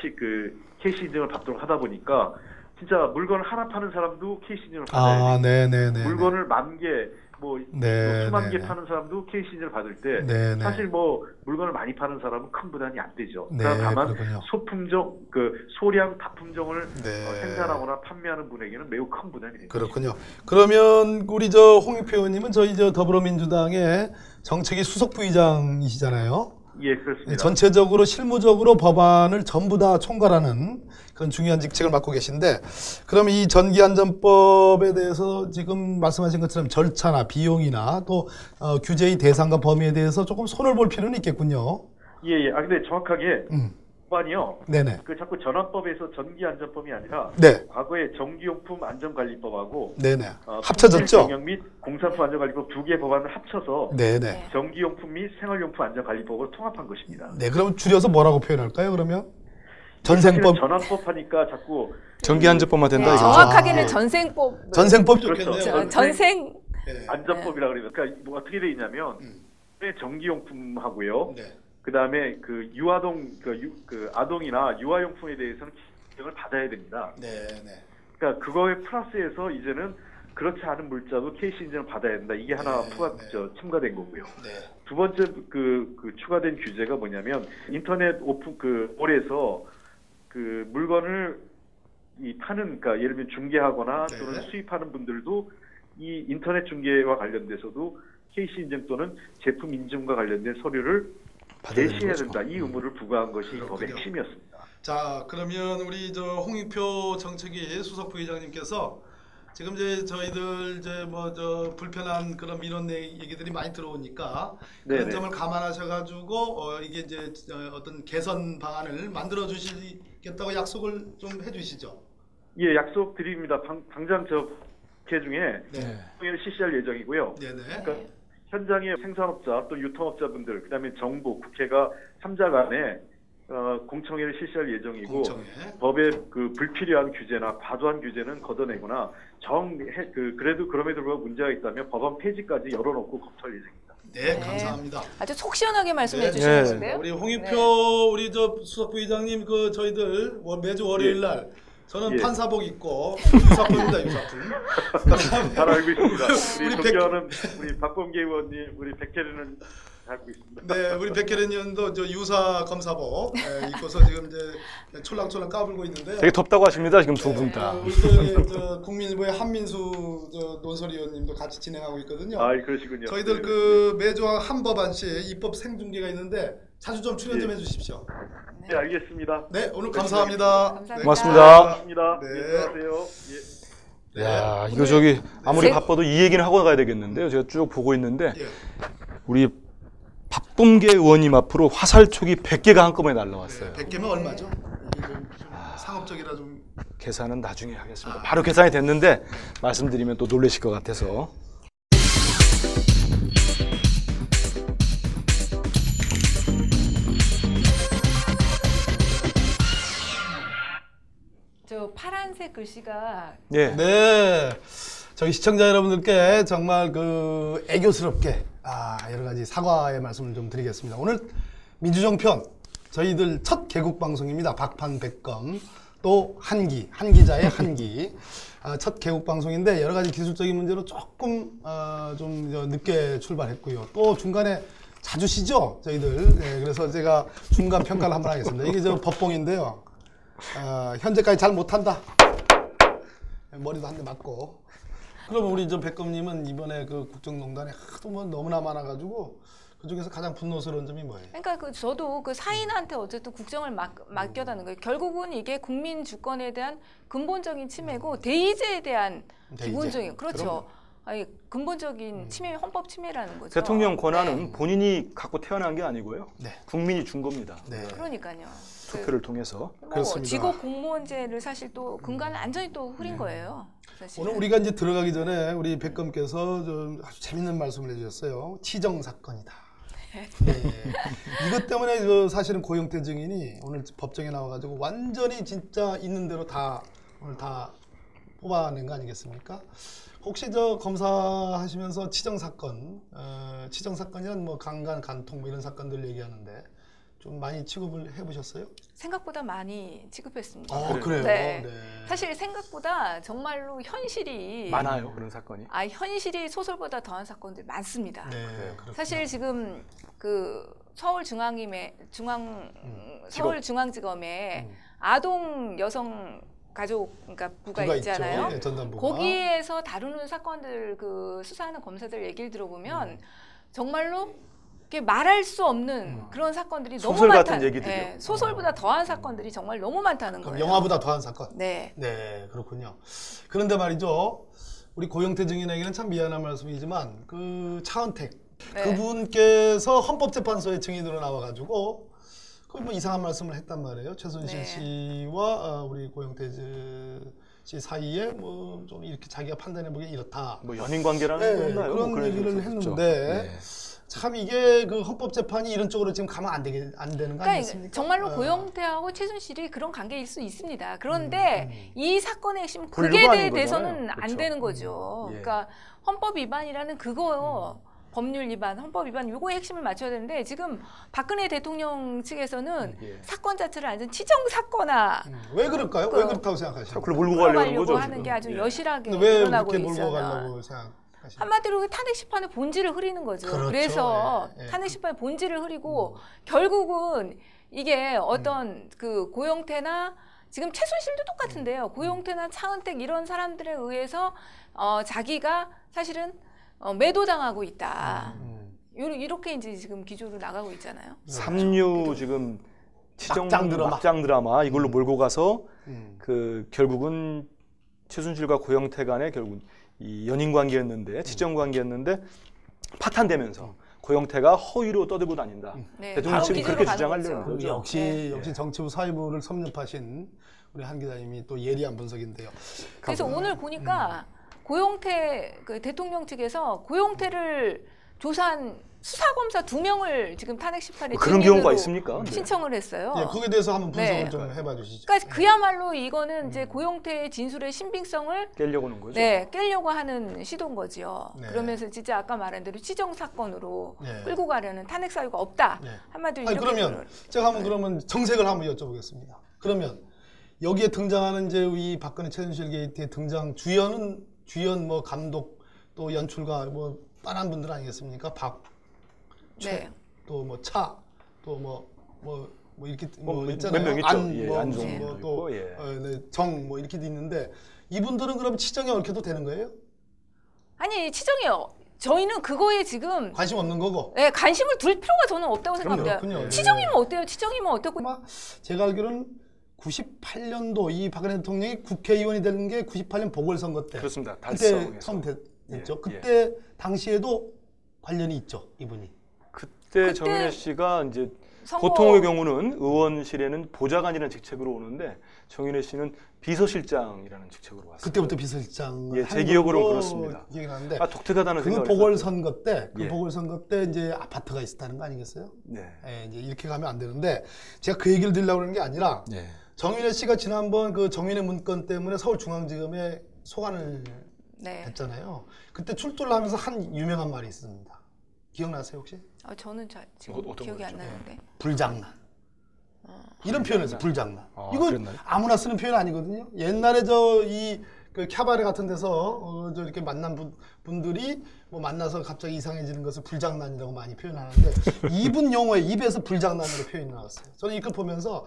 시, 그 KC 인증을 받도록 하다 보니까 진짜 물건을 하나 파는 사람도 KC 인증을 받아야 아, 돼. 네, 네, 네. 물건을 만 개, 뭐 네, 수만 네, 개 네. 파는 사람도 KC 인증을 받을 때 네, 네. 사실 뭐 물건을 많이 파는 사람은 큰 부담이 안 되죠. 네, 그러나 다만 그렇군요. 소품종 그 소량 다품종을 네. 어, 생산하거나 판매하는 분에게는 매우 큰 부담이 됩니다. 그렇군요. 그러면 우리 저 홍익표 의원님은 저희 저 더불어민주당의 정책위 수석 부의장이시잖아요. 예, 그렇습니다. 네, 전체적으로 실무적으로 법안을 전부 다 총괄하는 그런 중요한 직책을 맡고 계신데 그러면 이 전기안전법에 대해서 지금 말씀하신 것처럼 절차나 비용이나 또 어, 규제의 대상과 범위에 대해서 조금 손을 볼 필요는 있겠군요. 예, 예. 아 근데 정확하게 음, 법안이요. 네네. 그 자꾸 전환법에서 전기안전법이 아니라 네, 과거에 전기용품 안전관리법하고 네네. 어, 합쳐졌죠? 품질 및 공산품 안전관리법 두 개 법안을 합쳐서 네네. 전기용품 및 생활용품 안전관리법을 통합한 것입니다. 네, 그럼 줄여서 뭐라고 표현할까요? 그러면 전생법, 전환법 하니까 자꾸 전기안전법만 된다 네, 이거죠. 정확하게는 아. 전생법 전생법 그렇죠. 좋겠네요. 저- 전생 네. 안전법이라 그래요. 그러니까 뭐 어떻게 돼 있냐면 음. 전기용품하고요. 네. 그다음에 그 유아동 그, 유, 그 아동이나 유아용품에 대해서는 기증을 받아야 됩니다. 네, 네. 그러니까 그거에 플러스해서 이제는 그렇지 않은 물자도 KC 인증을 받아야 된다. 이게 하나 네, 네. 저, 첨가된 거고요. 네. 두 번째 그, 그 추가된 규제가 뭐냐면 인터넷 오픈 그 몰에서 그 물건을 이 파는 그러니까 예를 들면 중개하거나 네. 또는 수입하는 분들도 이 인터넷 중개와 관련돼서도 KC 인증 또는 제품 인증과 관련된 서류를 제시해야. 된다. 이 의무를 부과한 것이 이 법의 그렇군요. 핵심이었습니다. 자, 그러면 우리 저 홍익표 정책위 수석 부의장님께서 지금 이제 저희들 이제 뭐 저 불편한 그런 민원 내- 얘기들이 많이 들어오니까 그런 네네. 점을 감안하셔가지고 어, 이게 이제 어, 어떤 개선 방안을 만들어 주시겠다고 약속을 좀 해주시죠. 예, 약속 드립니다. 당, 당장 저 국회 중에 네, 통일을 실시할 예정이고요. 네네. 그러니까 현장의 생산업자 또 유통업자분들 그다음에 정부 국회가 삼자 간에 어, 공청회를 실시할 예정이고 공청회. 법의 그 불필요한 규제나 과도한 규제는 걷어내거나 정그 그래도 그럼에도 불구하고 문제가 있다면 법안 폐지까지 열어놓고 검토할 예정입니다. 네, 네. 감사합니다. 아주 속 시원하게 말씀해 네. 주시는 네. 우리 홍익표 네. 우리 저 수석 부의장님 그 저희들 월- 매주 월요일 날 저는 예. 판사복 입고 유사품입니다 유사품. (laughs) 잘 알고 있습니다. 우리 우리 백- 존경하는 우리 박범계 의원님, 우리 백혜리는 알고 있습니다. 네, 우리 백혜련 의원도 저 유사 검사복 예, 입고서 지금 이제 촐랑촐랑 까불고 있는데. 되게 덥다고 하십니다. 지금 두 분 다. 어, 우리 저 국민일보의 한민수 저 논설위원님도 같이 진행하고 있거든요. 아, 그러시군요. 저희들 네. 그 매주 한 법안씩 입법 생중계가 있는데 자주 좀 출연 좀 해주십시오. 네, 알겠습니다. 네, 오늘 감사합니다. 감사합니다. 네, 고맙습니다. 고맙습니다. 네. 네. 안녕하세요. 예. 야, 이거 저기 아무리 네. 바빠도 이 얘기는 하고 가야 되겠는데요. 제가 쭉 보고 있는데 예. 우리 박범계 의원님 앞으로 화살촉이 100개가 한꺼번에 날라왔어요. 100개면 얼마죠? 좀, 좀 상업적이라 좀 계산은 나중에 하겠습니다. 바로 계산이 됐는데 말씀드리면 또 놀라실 것 같아서. 저 파란색 글씨가 예. 네. 저희 시청자 여러분들께 정말 그 애교스럽게 아, 여러 가지 사과의 말씀을 좀 드리겠습니다. 오늘 민주정편 저희들 첫 개국 방송입니다. 박판 백검 또 한기 한 기자의 (laughs) 한기 아, 첫 개국 방송인데 여러 가지 기술적인 문제로 조금 아, 좀저 늦게 출발했고요. 또 중간에 자주 쉬죠 저희들. 네, 그래서 제가 중간 평가를 한번 하겠습니다. 이게 저 법봉인데요. 아, 현재까지 잘 못한다. 머리도 한 대 맞고. 그러면 우리 저 백검님은 이번에 그 국정농단에 하도 뭐 너무나 많아가지고 그 중에서 가장 분노스러운 점이 뭐예요? 그러니까 그 저도 그 사인한테 어쨌든 국정을 맡, 맡겨다는 거예요. 결국은 이게 국민 주권에 대한 근본적인 침해고 대의제에 대한 대의제. 기본적인 그렇죠. 그럼요. 아니 근본적인 침해, 헌법 침해라는 거죠. 대통령 권한은 네. 본인이 갖고 태어난 게 아니고요. 네. 국민이 준 겁니다. 네. 그러니까요. 그 투표를 통해서. 뭐 그렇습니다. 직업 공무원제를 사실 또 근간을 완전히 또 흐린 거예요. 사실은. 오늘 우리가 이제 들어가기 전에 우리 백검께서 좀 아주 재밌는 말씀을 해주셨어요. 치정 사건이다. 네. 이것 때문에 그 사실은 고영태 증인이 오늘 법정에 나와가지고 완전히 진짜 있는 대로 다 오늘 다 뽑아낸 거 아니겠습니까? 혹시 저 검사하시면서 치정 사건, 어, 치정 사건이란 뭐 강간, 간통 뭐 이런 사건들 얘기하는데 좀 많이 취급을 해보셨어요? 생각보다 많이 취급했습니다. 아 그래요. 네. 사실 생각보다 정말로 현실이 많아요. 그런 사건이. 아 현실이 소설보다 더한 사건들 많습니다. 네, 그렇군요. 사실 지금 그 서울 중앙임에 중앙 서울 중앙지검에 음. 아동 여성 가족 그러니까 부가 부가 있잖아요. 있죠. 네, 전담부가. 거기에서 다루는 사건들 그 수사하는 검사들 얘기를 들어보면 음. 정말로 말할 수 없는 그런 사건들이 너무 소설 같은 많다 는 얘기들이요. 예, 소설보다 더한 사건들이 정말 너무 많다는 그럼 거예요. 영화보다 더한 사건. 네. 네, 그렇군요. 그런데 말이죠. 우리 고영태 증인에게는 참 미안한 말씀이지만 그 차은택 네. 그분께서 헌법재판소에 증인으로 나와가지고 그 뭐 이상한 말씀을 했단 말이에요. 최순실 네. 씨와 어, 우리 고영태 씨 사이에 뭐 좀 이렇게 자기가 판단해 보기에 이렇다. 뭐 연인 관계라는 네, 건가요? 그런 뭐 그런 얘기를 얘기를. 했는데 네. 참 이게 그 헌법재판이 이런 쪽으로 지금 가면 안 되게 안 되는 거 그러니까 아니겠습니까? 정말로 어. 고영태하고 최순실이 그런 관계일 수 있습니다. 그런데 음, 이 사건의 핵심 그게 대- 대해서는 거잖아요. 안 그렇죠. 되는 거죠. 음, 예. 그러니까 헌법 위반이라는 그거 법률 위반, 헌법 위반 요거의 핵심을 맞춰야 되는데 지금 박근혜 대통령 측에서는 예. 사건 자체를 완전 치정 사건화 음, 왜 그럴까요? 그- 왜 그렇다고 생각하시나요? 그걸 몰고 가려는 거죠. 하는 지금. 게 아주 예. 여실하게 드러나고 생각하시나요? 한마디로 그 탄핵 심판의 본질을 흐리는 거죠. 그렇죠. 그래서 예, 예. 탄핵 심판의 본질을 흐리고 결국은 이게 어떤 음. 그 고영태나 지금 최순실도 똑같은데요. 고영태나 차은택 이런 사람들에 의해서 어, 자기가 사실은 어, 매도당하고 있다. 음. 요러- 이렇게 이제 지금 기조로 나가고 있잖아요. 삼류 지금 치정 막장 드라마. 막장 드라마 이걸로 몰고 가서 음. 그 결국은 최순실과 고영태 간의 결국 이 연인 관계였는데 치정 관계였는데 파탄되면서 고영태가 허위로 떠들고 다닌다. 네, 대통령 지금 기조로 그렇게 가는 주장하려는 거죠. 거죠. 역시 네. 역시 정치부 사회부를 섭렵하신 우리 한 기자님이 또 예리한 분석인데요. 그래서 오늘 보니까 고용태 그 대통령 측에서 고용태를 조사한 수사검사 두 명을 지금 탄핵 심판에 뭐 그런 경우가 있습니까? 네. 신청을 했어요. 예, 거기에 대해서 한번 분석을 네. 좀 해봐 주시죠. 그러니까 그야말로 이거는 이제 고용태의 진술의 신빙성을 깨려고 하는 거죠. 네 깨려고 하는 시도인 거죠. 네. 그러면서 진짜 아까 말한 대로 치정 사건으로 네. 끌고 가려는 탄핵 사유가 없다. 네. 한마디로 아니, 이렇게 그러면 제가 한번 그러면 정색을 한번 여쭤보겠습니다. 그러면 여기에 등장하는 이제 이 박근혜 최순실 게이트의 등장 주연은 주연 뭐 감독 또 연출가 뭐 빤한 분들 아니겠습니까? 박 최, 네. 또 뭐 차, 또 뭐 뭐 뭐 이렇게 뭐뭐 몇- 있잖아요. 몇명 있죠. 안, 예, 뭐, 안종 뭐 또 예. 어, 네, 정, 뭐 이렇게 돼 있는데 이분들은 그럼 치정에 얽혀도 되는 거예요? 아니 치정이요. 저희는 그거에 지금 관심 없는 거고. 네, 관심을 둘 필요가 저는 없다고 그럼요, 생각합니다. 그렇군요. 치정이면 어때요? 치정이면 어떻고? 제가 알기로는 98년도 이 박근혜 대통령이 국회의원이 된 게 98년 보궐선거 때. 그렇습니다. 그때. 처음 됐, 됐죠. 예, 그때 당시에도 관련이 있죠, 이분이. 그때 정윤혜 씨가 이제 선거- 보통의 경우는 의원실에는 보좌관이라는 직책으로 오는데 정윤혜 씨는 비서실장이라는 직책으로 왔어요. 그때부터 비서실장을 예, 한제 기억으로는 그렇습니다. 기억이 나는데 아 독특하다는 그 보궐선거 때, 그 예. 보궐선거 때 이제 아파트가 있었다는 거 아니겠어요? 네. 예, 이제 이렇게 가면 안 되는데 제가 그 얘기를 드리려고 그러는 게 아니라 네. 정윤혜 씨가 지난번 그 정윤혜 문건 때문에 서울중앙지검에 소환을 네. 했잖아요. 그때 출두를 하면서 한 유명한 말이 있습니다. 기억나세요 혹시? 아, 저는 자, 지금 어, 기억이 안 거였죠? 나는데. 불장난. 이런 표현을 불장난. 아, 이거 그랬나요? 아무나 쓰는 표현 아니거든요. 옛날에 저 이 그 캬바레 같은 데서 어, 저 이렇게 만난 분, 분들이 뭐 만나서 갑자기 이상해지는 것을 불장난이라고 많이 표현하는데 (laughs) 이분 용어에 입에서 불장난으로 표현이 나왔어요. 저는 이걸 보면서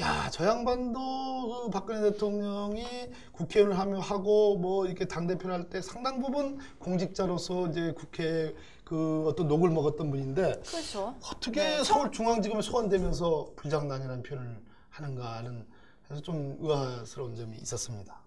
야 저 양반도 그 박근혜 대통령이 국회의원을 하며 하고 뭐 이렇게 당 대표를 할 때 상당 부분 공직자로서 이제 국회 그 어떤 녹을 먹었던 분인데 그렇죠. 어떻게 네, 서울중앙지검에 소환되면서 불장난이라는 표현을 하는가는 해서 좀 의아스러운 점이 있었습니다.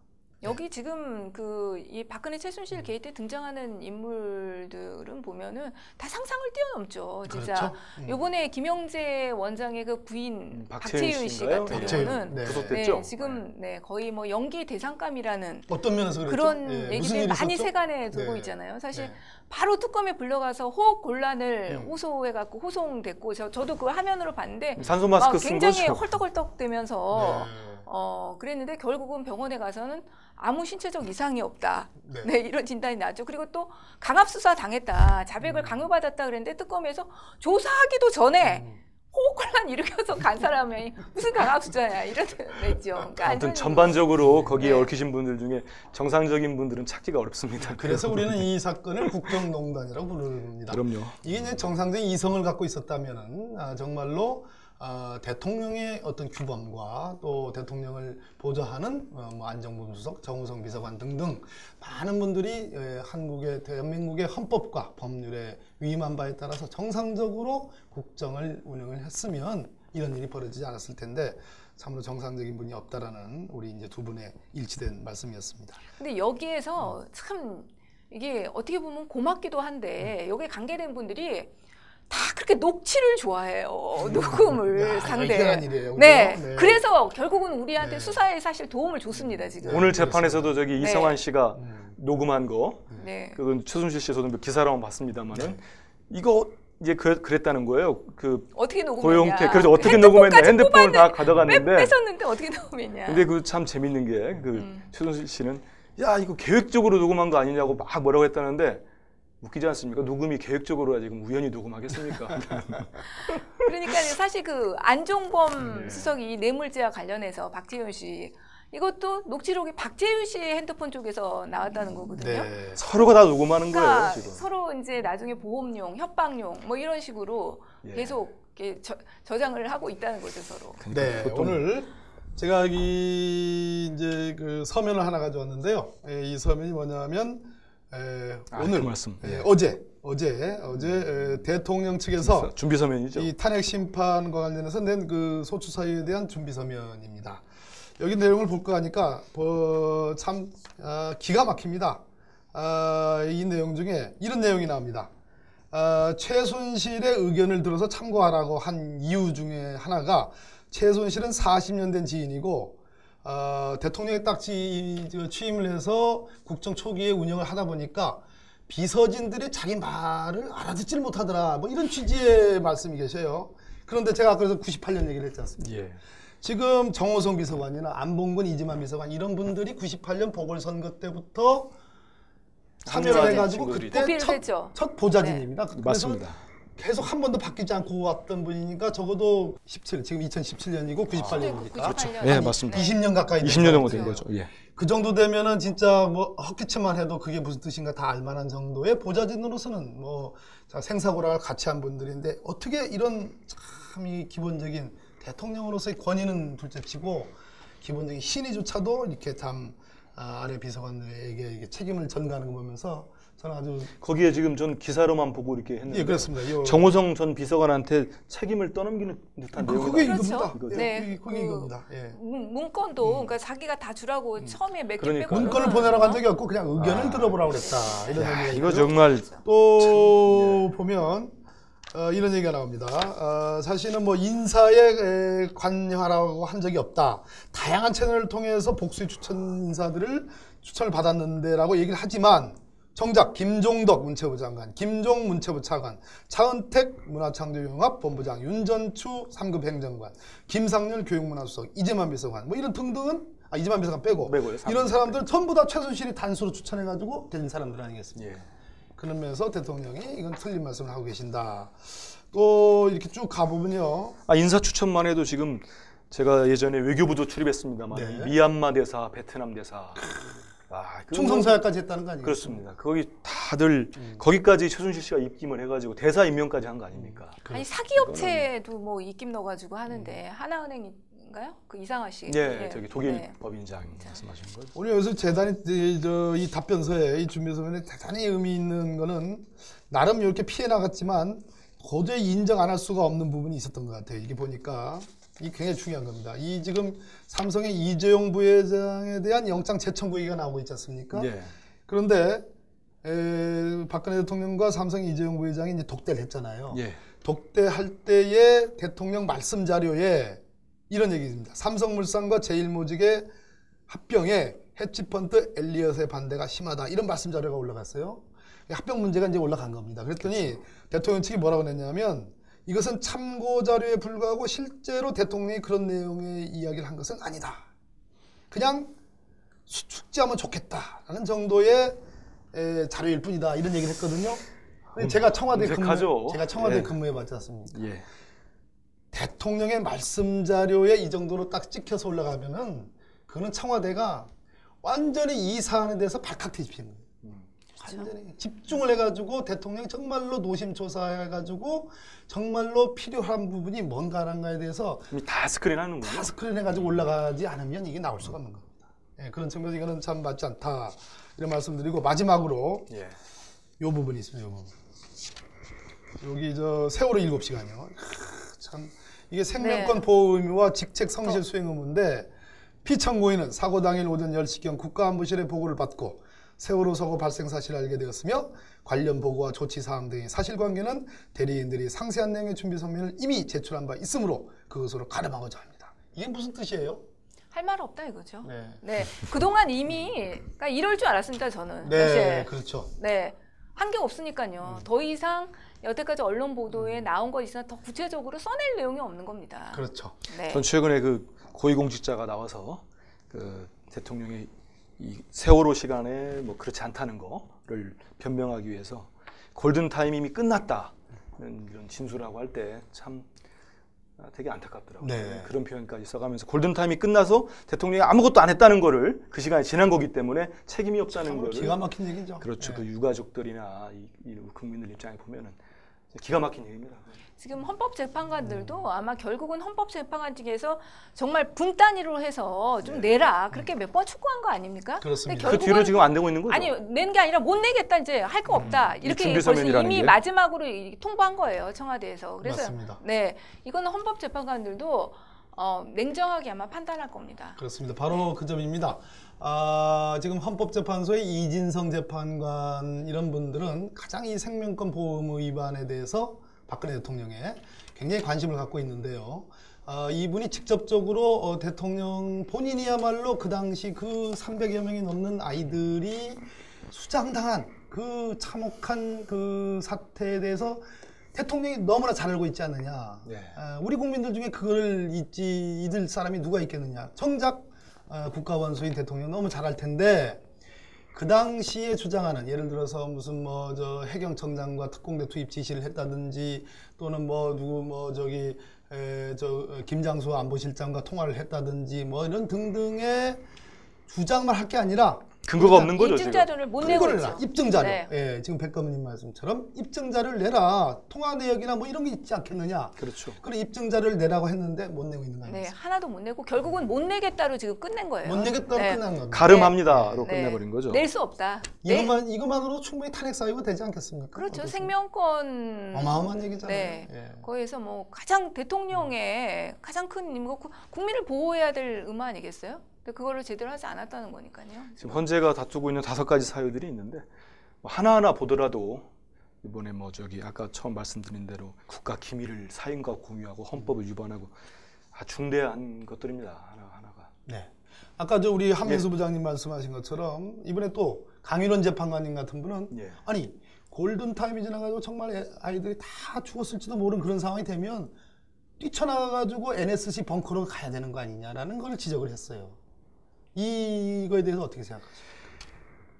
여기 지금 그 이 박근혜 최순실 게이트에 등장하는 인물들은 보면은 다 상상을 뛰어넘죠. 진짜 그렇죠? 음. 요번에 김영재 원장의 그 부인 음, 박채윤 박채윤 씨? 같은 경우는 네. 네, 지금 네, 거의 뭐 연기 대상감이라는 어떤 면에서 그랬죠? 그런 예, 얘기들이 일이 많이 있었죠? 세간에 네. 있잖아요. 사실 네. 바로 특검에 불려가서 호흡 곤란을 음. 호소해 갖고 호송됐고 저, 저도 그 화면으로 봤는데 산소 마스크 굉장히 거죠. 헐떡헐떡대면서 네. 어 그랬는데 결국은 병원에 가서는 아무 신체적 이상이 없다. 네. 네, 이런 진단이 나왔죠. 그리고 또 강압 수사 당했다. 음. 자백을 강요받았다 그랬는데 특검에서 조사하기도 전에 음. 호흡곤란 일으켜서 간 사람이 무슨 강압 수사야 이런 냈죠. 그러니까 아무튼 전반적으로 거기에 네. 얽히신 분들 중에 정상적인 분들은 찾기가 어렵습니다. (laughs) 그래서 우리는 (laughs) 이 사건을 국정농단이라고 부릅니다. 그럼요. 이게 이제 정상적인 이성을 갖고 있었다면 은 아, 정말로 아, 대통령의 어떤 규범과 또 대통령을 보좌하는 어, 뭐 안정범 수석, 정우성 비서관 등등 많은 분들이 예, 한국의 대한민국의 헌법과 법률에 위임한 바에 따라서 정상적으로 국정을 운영을 했으면 이런 일이 벌어지지 않았을 텐데 참으로 정상적인 분이 없다라는 우리 이제 두 분의 일치된 말씀이었습니다. 근데 여기에서 참 이게 어떻게 보면 고맙기도 한데 여기 관계된 분들이 다 그렇게 녹취를 좋아해요. 녹음을 야, 상대. 일이에요. 네. 그죠? 네. 그래서 결국은 우리한테 네. 수사에 사실 도움을 줬습니다 지금. 네. 오늘 재판에서도 저기 네. 이성환 씨가 음. 녹음한 거 네. 그건 최순실 씨 저도 기사로만 봤습니다만은 네. 이거 이제 그, 그랬다는 거예요. 그 어떻게 녹음했냐? 고용태 그래서 어떻게 녹음했냐 핸드폰을 다 가져갔는데 뺏었는데 어떻게 녹음했냐? 근데 그 참 재밌는 게 그 음. 최순실 씨는 야 이거 계획적으로 녹음한 거 아니냐고 막 뭐라고 했다는데 웃기지 않습니까? 녹음이 계획적으로 지금 우연히 녹음하겠습니까? (laughs) 그러니까 사실 그 안종범 네. 수석이 뇌물죄와 관련해서 박재윤 씨 이것도 녹취록이 박재윤 씨의 핸드폰 쪽에서 나왔다는 거거든요. 네. 서로가 다 녹음하는 거예요 그러니까 지금. 서로 이제 나중에 보험용, 협박용 뭐 이런 식으로 예. 계속 이렇게 저, 저장을 하고 있다는 거죠 서로. 네, 보통- 오늘 제가 이 이제 그 서면을 하나 가져왔는데요. 예, 이 서면이 뭐냐면 에, 아, 오늘 그 말씀. 예, 예. 어제 어제 어제 에, 대통령 측에서 준비 서면이죠. 이 탄핵 심판과 관련해서 낸 그 소추 사유에 대한 준비 서면입니다. 여기 내용을 볼까 하니까 어, 참 아, 기가 막힙니다. 아, 이 내용 중에 이런 내용이 나옵니다. 아, 최순실의 의견을 들어서 참고하라고 한 이유 중에 하나가 최순실은 40년 된 지인이고 어, 대통령에 딱 지- 저 취임을 해서 국정 초기에 운영을 하다 보니까 비서진들이 자기 말을 알아듣지를 못하더라. 뭐 이런 취지의 말씀이 계셔요. 그런데 제가 그래서 98년 얘기를 했지 않습니까? 예. 지금 정호성 비서관이나 안봉근 이지만 비서관 이런 분들이 98년 보궐선거 때부터 참여를 해가지고 친구들이 그때 첫. 첫 보좌진입니다. 그래서 맞습니다. 계속 한 번도 바뀌지 않고 왔던 분이니까 적어도 17, 지금 2017년이고 98년이니까. 그렇죠. 예, 맞습니다. 20년 가까이 된 20년 정도 것된 같아요. 거죠. 예. 그 정도 되면은 진짜 뭐 헛기침만 해도 그게 무슨 뜻인가 다 알만한 정도의 보좌진으로서는 뭐 자, 생사고락을 같이 한 분들인데 어떻게 이런 참 이 기본적인 대통령으로서의 권위는 둘째치고 기본적인 신의조차도 이렇게 참 아, 아래 비서관들에게 책임을 전가하는 거 보면서 저는 아주 거기에 지금 전 기사로만 보고 이렇게 했는데 예 그렇습니다. 요- 정호성 전 비서관한테 책임을 떠넘기는 듯한 그, 내용이 그게 나와요. 그렇죠. 이겁니다. 네. 네, 그게 그- 이겁니다. 예. 문- 문건도 그러니까 자기가 다 주라고 처음에 몇개 그러니까. 빼고 문건을 보내라고 한 적이 없고 그냥 의견을 들어보라고 그랬다. 이런 야, 이거. 정말 또 보면 어, 이런 얘기가 나옵니다. 어, 사실은 뭐 인사에 에, 관여하라고 한 적이 없다. 다양한 채널을 통해서 복수의 추천 인사들을 추천을 받았는데라고 얘기를 하지만 정작 김종덕 문체부 장관, 김종 문체부 차관, 차은택 문화창조융합 본부장, 윤전추 3급 행정관, 김상렬 교육문화수석, 이재만 비서관 뭐 이런 등등은 아 이재만 비서관 빼고 빼고요, 삼 이런 급. 사람들 전부 다 최순실이 단수로 추천해가지고 된 사람들 아니겠습니까? 예. 그런 면에서 대통령이 이건 틀린 말씀을 하고 계신다. 또 이렇게 쭉 가보면요. 아, 인사 추천만 해도 지금 제가 예전에 외교부도 출입했습니다만 네. 미얀마 대사, 베트남 대사, 아, 충성사약까지 했다는 거 아니에요? 그렇습니다. 거기 다들 거기까지 최순실 씨가 입김을 해가지고 대사 임명까지 한 거 아닙니까? 아니 사기 업체도 뭐 입김 넣어가지고 하는데 하나은행인가요? 그 이상하 씨. 예, 저기 독일 네. 법인장 말씀하시는 거죠. 오늘 여기서 재단이 이, 저, 이 답변서에 이 준비서면에 대단히 의미 있는 거는 나름 이렇게 피해 나갔지만 도저히 인정 안 할 수가 없는 부분이 있었던 것 같아요. 이게 보니까 이 굉장히 중요한 겁니다. 이 지금 삼성의 이재용 부회장에 대한 영장 재청구 얘기가 나오고 있지 않습니까? 예. 그런데 에, 박근혜 대통령과 삼성 이재용 부회장이 이제 독대를 했잖아요. 예. 독대할 때의 대통령 말씀 자료에 이런 얘기입니다. 삼성물산과 제일모직의 합병에 헤지펀드 엘리엇의 반대가 심하다. 이런 말씀 자료가 올라갔어요. 이 합병 문제가 이제 올라간 겁니다. 그랬더니 대통령 측이 뭐라고 냈냐면 이것은 참고 자료에 불과하고 실제로 대통령이 그런 내용의 이야기를 한 것은 아니다. 그냥 수- 숙지하면 좋겠다라는 정도의 에, 자료일 뿐이다. 이런 얘기를 했거든요. 근데 제가 청와대 근무, 검색하죠. 제가 청와대 예. 근무해 봤지 않습니까? 예. 대통령의 말씀 자료에 이 정도로 딱 찍혀서 올라가면은 그거는 청와대가 완전히 이 사안에 대해서 발칵 뒤집히는 거예요. 완전히 집중을 해가지고 대통령이 정말로 노심초사해가지고 정말로 필요한 부분이 뭔가란가에 대해서 이미 다 스크린하는군요. 다 스크린 해가지고 올라가지 않으면 이게 나올 수가 없는 겁니다. 예, 그런 측면에서 이거는 참 맞지 않다 이런 말씀드리고 마지막으로 예. 요 부분이 있습니다. 요 부분. 여기 저 세월호 7시간이요. 참 이게 생명권 네. 보호 의무와 직책 성실 수행 의무인데 피청구인은 사고 당일 오전 10시경 국가안보실의 보고를 받고 세월호 사고 발생 사실을 알게 되었으며 관련 보고와 조치 사항 등의 사실관계는 대리인들이 상세한 내용의 준비 서면을 이미 제출한 바 있으므로 그것으로 가름하고자 합니다. 이게 무슨 뜻이에요? 할 말 없다 이거죠. 네. 네. 그동안 이미 그러니까 이럴 줄 알았습니다 저는. 네, 사실. 그렇죠. 네. 한 게 없으니까요. 더 이상 여태까지 언론 보도에 나온 것 있으나 더 구체적으로 써낼 내용이 없는 겁니다. 그렇죠. 네. 전 최근에 그 고위공직자가 나와서 그 대통령이 이 세월호 시간에 뭐 그렇지 않다는 거를 변명하기 위해서 골든 타임 이미 끝났다는 이런 진술하고 할 때 참 되게 안타깝더라고요. 네. 그런 표현까지 써가면서 골든 타임이 끝나서 대통령이 아무것도 안 했다는 거를 그 시간이 지난 거기 때문에 책임이 없다는 거를 기가 막힌 얘기죠. 그렇죠. 네. 그 유가족들이나 이, 이 국민들 입장에 보면은 기가 막힌 얘기입니다. 지금 헌법재판관들도 아마 결국은 헌법재판관 측에서 정말 분 단위로 해서 좀 내라 그렇게 몇 번 촉구한 거 아닙니까? 그렇습니다. 그 뒤로 지금 안 되고 있는 거죠. 아니 낸 게 아니라 못 내겠다 이제 할 거 없다 이렇게 준비 벌써 이미 게? 마지막으로 이- 통보한 거예요 청와대에서 그래서 맞습니다. 네 이거는 헌법재판관들도 어, 냉정하게 아마 판단할 겁니다. 그렇습니다. 바로 그 점입니다. 아, 지금 헌법재판소의 이진성 재판관 이런 분들은 가장 이 생명권 보호 의무 위반에 대해서 박근혜 대통령에 굉장히 관심을 갖고 있는데요. 아, 이분이 직접적으로 어, 대통령 본인이야말로 그 당시 그 300여 명이 넘는 아이들이 수장당한 그 참혹한 그 사태에 대해서 대통령이 너무나 잘 알고 있지 않느냐. 네. 아, 우리 국민들 중에 그걸 잊지 잊을 사람이 누가 있겠느냐. 정작 아, 국가원수인 대통령 너무 잘알 텐데 그 당시에 주장하는 예를 들어서 무슨 뭐 저 해경청장과 특공대 투입 지시를 했다든지 또는 뭐 누구 뭐 저기 에, 저 어, 김장수 안보실장과 통화를 했다든지 뭐 이런 등등의 주장만 할 게 아니라 근거가 없는 거죠 지금. 자료를 못 내고 있죠. 내라. 입증 자료. 네. 예, 지금 백검님 말씀처럼 입증 자료를 내라. 통화 내역이나 뭐 이런 게 있지 않겠느냐. 그렇죠. 그런 입증 자료를 내라고 했는데 못 내고 있는 거 네, 아니겠습니까? 하나도 못 내고 결국은 못 내겠다로 지금 끝낸 거예요. 못 내겠다고 네. 끝난 겁니다. 가름합니다로 네. 끝내버린 거죠. 낼 수 없다. 네. 이것만 이것만으로 충분히 탄핵 사유가 되지 않겠습니까? 그렇죠. 어떻습니까? 생명권 어마어마한 얘기잖아요. 네. 예. 거기에서 뭐 가장 대통령의 가장 큰 임무 구- 국민을 보호해야 될 의무 아니겠어요? 근데 그거를 제대로 하지 않았다는 거니까요. 지금 헌재가 다투고 있는 다섯 가지 사유들이 있는데 뭐 하나하나 보더라도 이번에 뭐 저기 아까 처음 말씀드린 대로 국가 기밀을 사인과 공유하고 헌법을 위반하고 아 중대한 것들입니다 하나 하나가. 네. 아까 저 우리 예. 한민수 부장님 말씀하신 것처럼 이번에 또 강윤원 재판관님 같은 분은 예. 아니 골든 타임이 지나가지고 정말 애- 아이들이 다 죽었을지도 모르는 그런 상황이 되면 뛰쳐나가가지고 NSC 벙커로 가야 되는 거 아니냐라는 걸 지적을 했어요. 이거에 대해서 어떻게 생각하세요?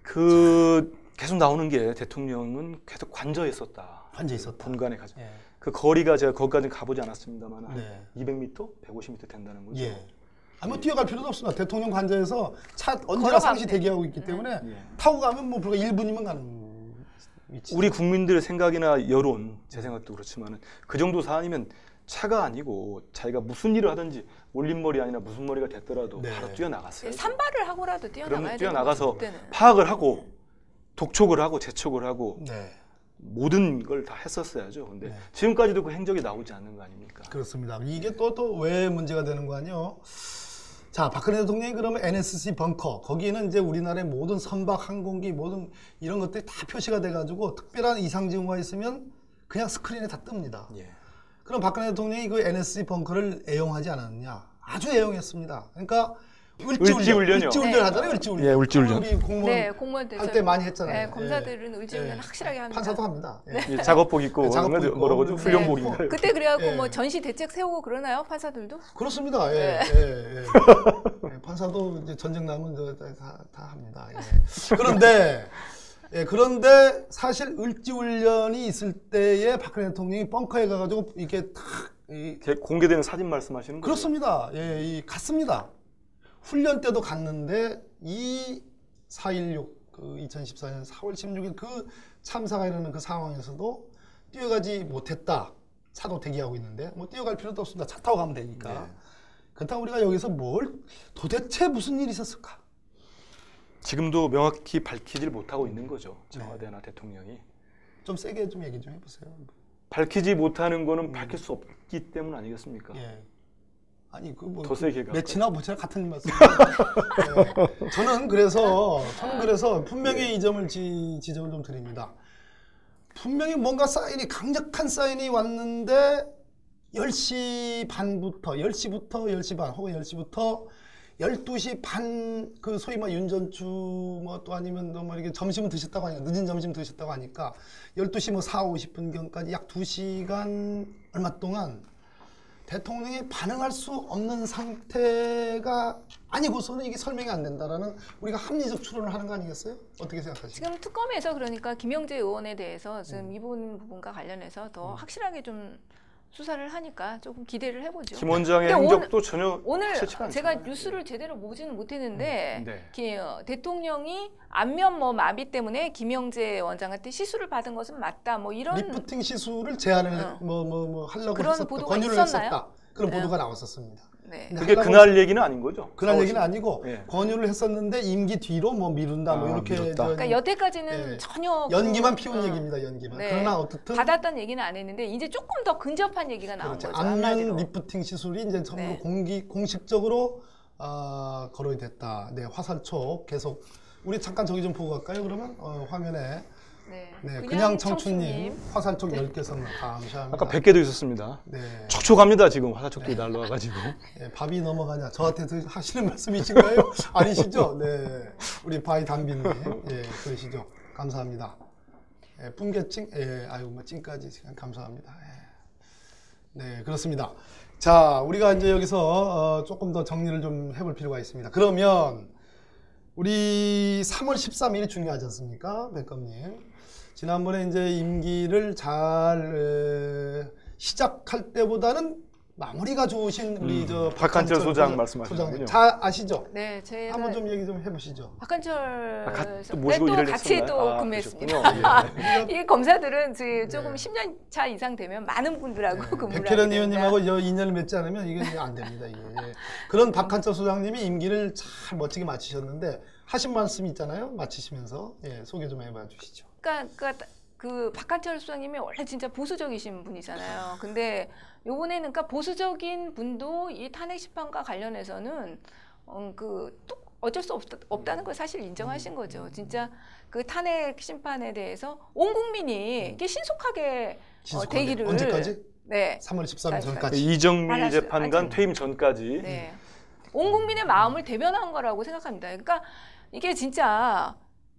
그 계속 나오는 게 대통령은 계속 관저했었다. 관저 있었다. 본관에 가죠. 예. 그 거리가 제가 거기까지 가보지 않았습니다만 한 네. 200m, 150m 된다는 거죠. 예. 아니 뭐 뛰어갈 필요도 없습니다. 대통령 관저에서 차 언제나 상시 돼. 대기하고 있기 때문에 예. 타고 가면 뭐 불과 1분이면 가는 위치. 우리 국민들의 생각이나 여론, 제 생각도 그렇지만은 그 정도 사안이면 차가 아니고 자기가 무슨 일을 하든지 올림머리 아니라 무슨 머리가 됐더라도 네. 바로 뛰어나갔어요. 산발을 하고라도 뛰어나가야 뛰어나가서. 파악을 하고 독촉을 하고 재촉을 하고 네. 모든 걸 다 했었어야죠. 근데 네. 지금까지도 그 행적이 나오지 않는 거 아닙니까? 그렇습니다. 이게 또 또 왜 문제가 되는 거 아니요? 자, 박근혜 대통령이 그러면 NSC 벙커 거기는 이제 우리나라의 모든 선박 항공기 모든 이런 것들이 다 표시가 돼가지고 특별한 이상 징후가 있으면 그냥 스크린에 다 뜹니다. 예. 그럼 박근혜 대통령이 그 NSC 벙커를 애용하지 않았느냐? 아주 애용했습니다. 그러니까 을지훈련, 을지훈련이요. 을지훈련 네. 하잖아요. 을지훈련. 예, 을지훈련. 우리 공무원 네, 공무원들 할때 많이 했잖아요. 네, 검사들은 예. 의지훈련 예. 확실하게 합니다. 판사도 합니다. 예. 예, 작업복 입고 네, 작업복 뭐라- 입고. 뭐라고 하죠? 네. 훈련복인가요? 그때 그래갖고 예. 뭐 전시 대책 세우고 그러나요, 판사들도? 그렇습니다. 예, 네. 예, 예. 예, 판사도 이제 전쟁 나면 저 다, 다 합니다. 예. 그런데 예, 그런데 사실 을지훈련이 있을 때에 박근혜 대통령이 벙커에 가가지고 이렇게 탁 이, 공개되는 사진 말씀하시는 거죠? 그렇습니다. 예, 이 갔습니다. 훈련 때도 갔는데 이 4.16, 그 2014년 4월 16일 그 참사가 일어나는 그 상황에서도 뛰어가지 못했다. 차도 대기하고 있는데 뭐 뛰어갈 필요도 없습니다. 차 타고 가면 되니까. 네. 그렇다고 우리가 여기서 뭘 도대체 무슨 일이 있었을까? 지금도 명확히 밝히질 못하고 있는 거죠. 네. 청와대나 대통령이. 좀 세게 좀 얘기 좀 해보세요. 밝히지 못하는 거는 밝힐 수 없기 때문 아니겠습니까? 예. 아니 그뭐 더 세게 갈까요? 매치나 모치나 같은 말씀. 예. 저는 그래서 저는 그래서 분명히 이 점을 지, 지적을 좀 드립니다. 분명히 뭔가 사인이 강력한 사인이 왔는데 10시 반부터 10시부터 10시 반 혹은 10시부터 12시 반 그 소위 뭐 윤전추 뭐 또 아니면 뭐 이렇게 점심을 드셨다고 하니까 늦은 점심 드셨다고 하니까 12시 뭐 4, 50분 경까지 약 2시간 얼마 동안 대통령이 반응할 수 없는 상태가 아니고서는 이게 설명이 안 된다라는 우리가 합리적 추론을 하는 거 아니겠어요? 어떻게 생각하십니까? 지금 특검에서 그러니까 김영재 의원에 대해서 음. 지금 이번 부분과 관련해서 더 확실하게 좀 수사를 하니까 조금 기대를 해보죠. 김 원장의 행적도 전혀 오늘 제가 않잖아요. 뉴스를 제대로 보지는 못했는데 음, 네. 기- 어, 대통령이 안면 뭐 마비 때문에 김영재 원장한테 시술을 받은 것은 맞다. 뭐 이런 리프팅 시술을 제안을 어. 뭐뭐뭐 하려고 그런 했었다. 보도가 권유를 있었나요? 했었다. 그런 네. 보도가 나왔었습니다. 네. 근데 그게 그날 얘기는 아닌 거죠? 그날 4월 얘기는 아니고 예. 권유를 했었는데 임기 뒤로 뭐 미룬다 뭐 아, 이렇게 미뤘다. 저- 그러니까 여태까지는 예. 전혀 연기만 그- 피운 어, 얘기입니다. 연기만. 네. 그러나 어쨌든 받았다는 얘기는 안 했는데 이제 조금 더 근접한 얘기가 나온 그렇죠. 거죠. 안면 한마디로. 리프팅 시술이 이제 전부 네. 공기 공식적으로 아, 거론이 됐다. 네, 화살촉 계속 우리 잠깐 저기 좀 보고 갈까요? 그러면 어, 화면에 네. 네, 그냥, 청춘님 화살촉 10개 선물 감사합니다. 아까 100개도 있었습니다. 네. 촉촉합니다 지금 화살촉들이 날라와가지고. 예, 밥이 넘어가냐 저한테 드- 하시는 말씀이신가요? (laughs) 아니시죠? 네, 우리 바이 담비님, 예, 그러시죠? 감사합니다. 예, 뿜개찡, 예, 아유 뭐 찡까지 시간 감사합니다. 예. 네, 그렇습니다. 자, 우리가 이제 여기서 어, 조금 더 정리를 좀 해볼 필요가 있습니다. 그러면 우리 3월 13일이 중요하지 않습니까, 백검님? 지난번에 이제 임기를 잘 에, 시작할 때보다는 마무리가 좋으신 우리 음, 저 박한철 소장 소장- 말씀하시는군요. 잘 아시죠? 네, 제가 한번 좀 얘기 좀 해보시죠. 박한철 아, 가- 또 선- 모시고 네, 또 일을 같이 했었나요? 또 아, 근무했습니다. 예. (laughs) 이 검사들은 지- 조금 네. 10년 차 이상 되면 많은 분들하고 근무를 하게 백혜련. 의원님하고 저 인연을 맺지 않으면 이게 안 됩니다. 이게. 예. 그런 박한철 소장님이 임기를 잘 멋지게 마치셨는데 하신 말씀 있잖아요. 마치시면서 예, 소개 좀 해봐 주시죠. 그러니까, 그러니까 그 박한철 수장님이 원래 진짜 보수적이신 분이잖아요. 근데 요번에는 그러니까 보수적인 분도 이 탄핵 심판과 관련해서는 어, 그 뚝- 어쩔 수 없, 없다는 걸 사실 인정하신 거죠. 진짜 그 탄핵 심판에 대해서 온 국민이 이게 신속하게 어, 신속하게. 대기를 언제까지? 네. 3월 13일 자, 전까지. 이정미. 재판관 퇴임 전까지 네. 온 국민의 마음을 대변한 거라고 생각합니다. 그러니까 이게 진짜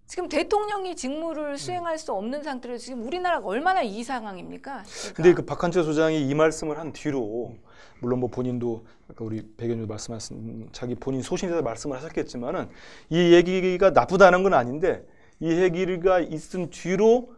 지금 대통령이 직무를 수행할 수 없는 상태로 지금 우리나라가 얼마나 이 상황입니까? 그러니까 근데 그 박한철 소장이 이 말씀을 한 뒤로 물론 뭐 본인도 아까 우리 백연주 말씀하신 자기 본인 소신에 대해서 말씀을 하셨겠지만은 이 얘기가 나쁘다는 건 아닌데 이 얘기가 있은 뒤로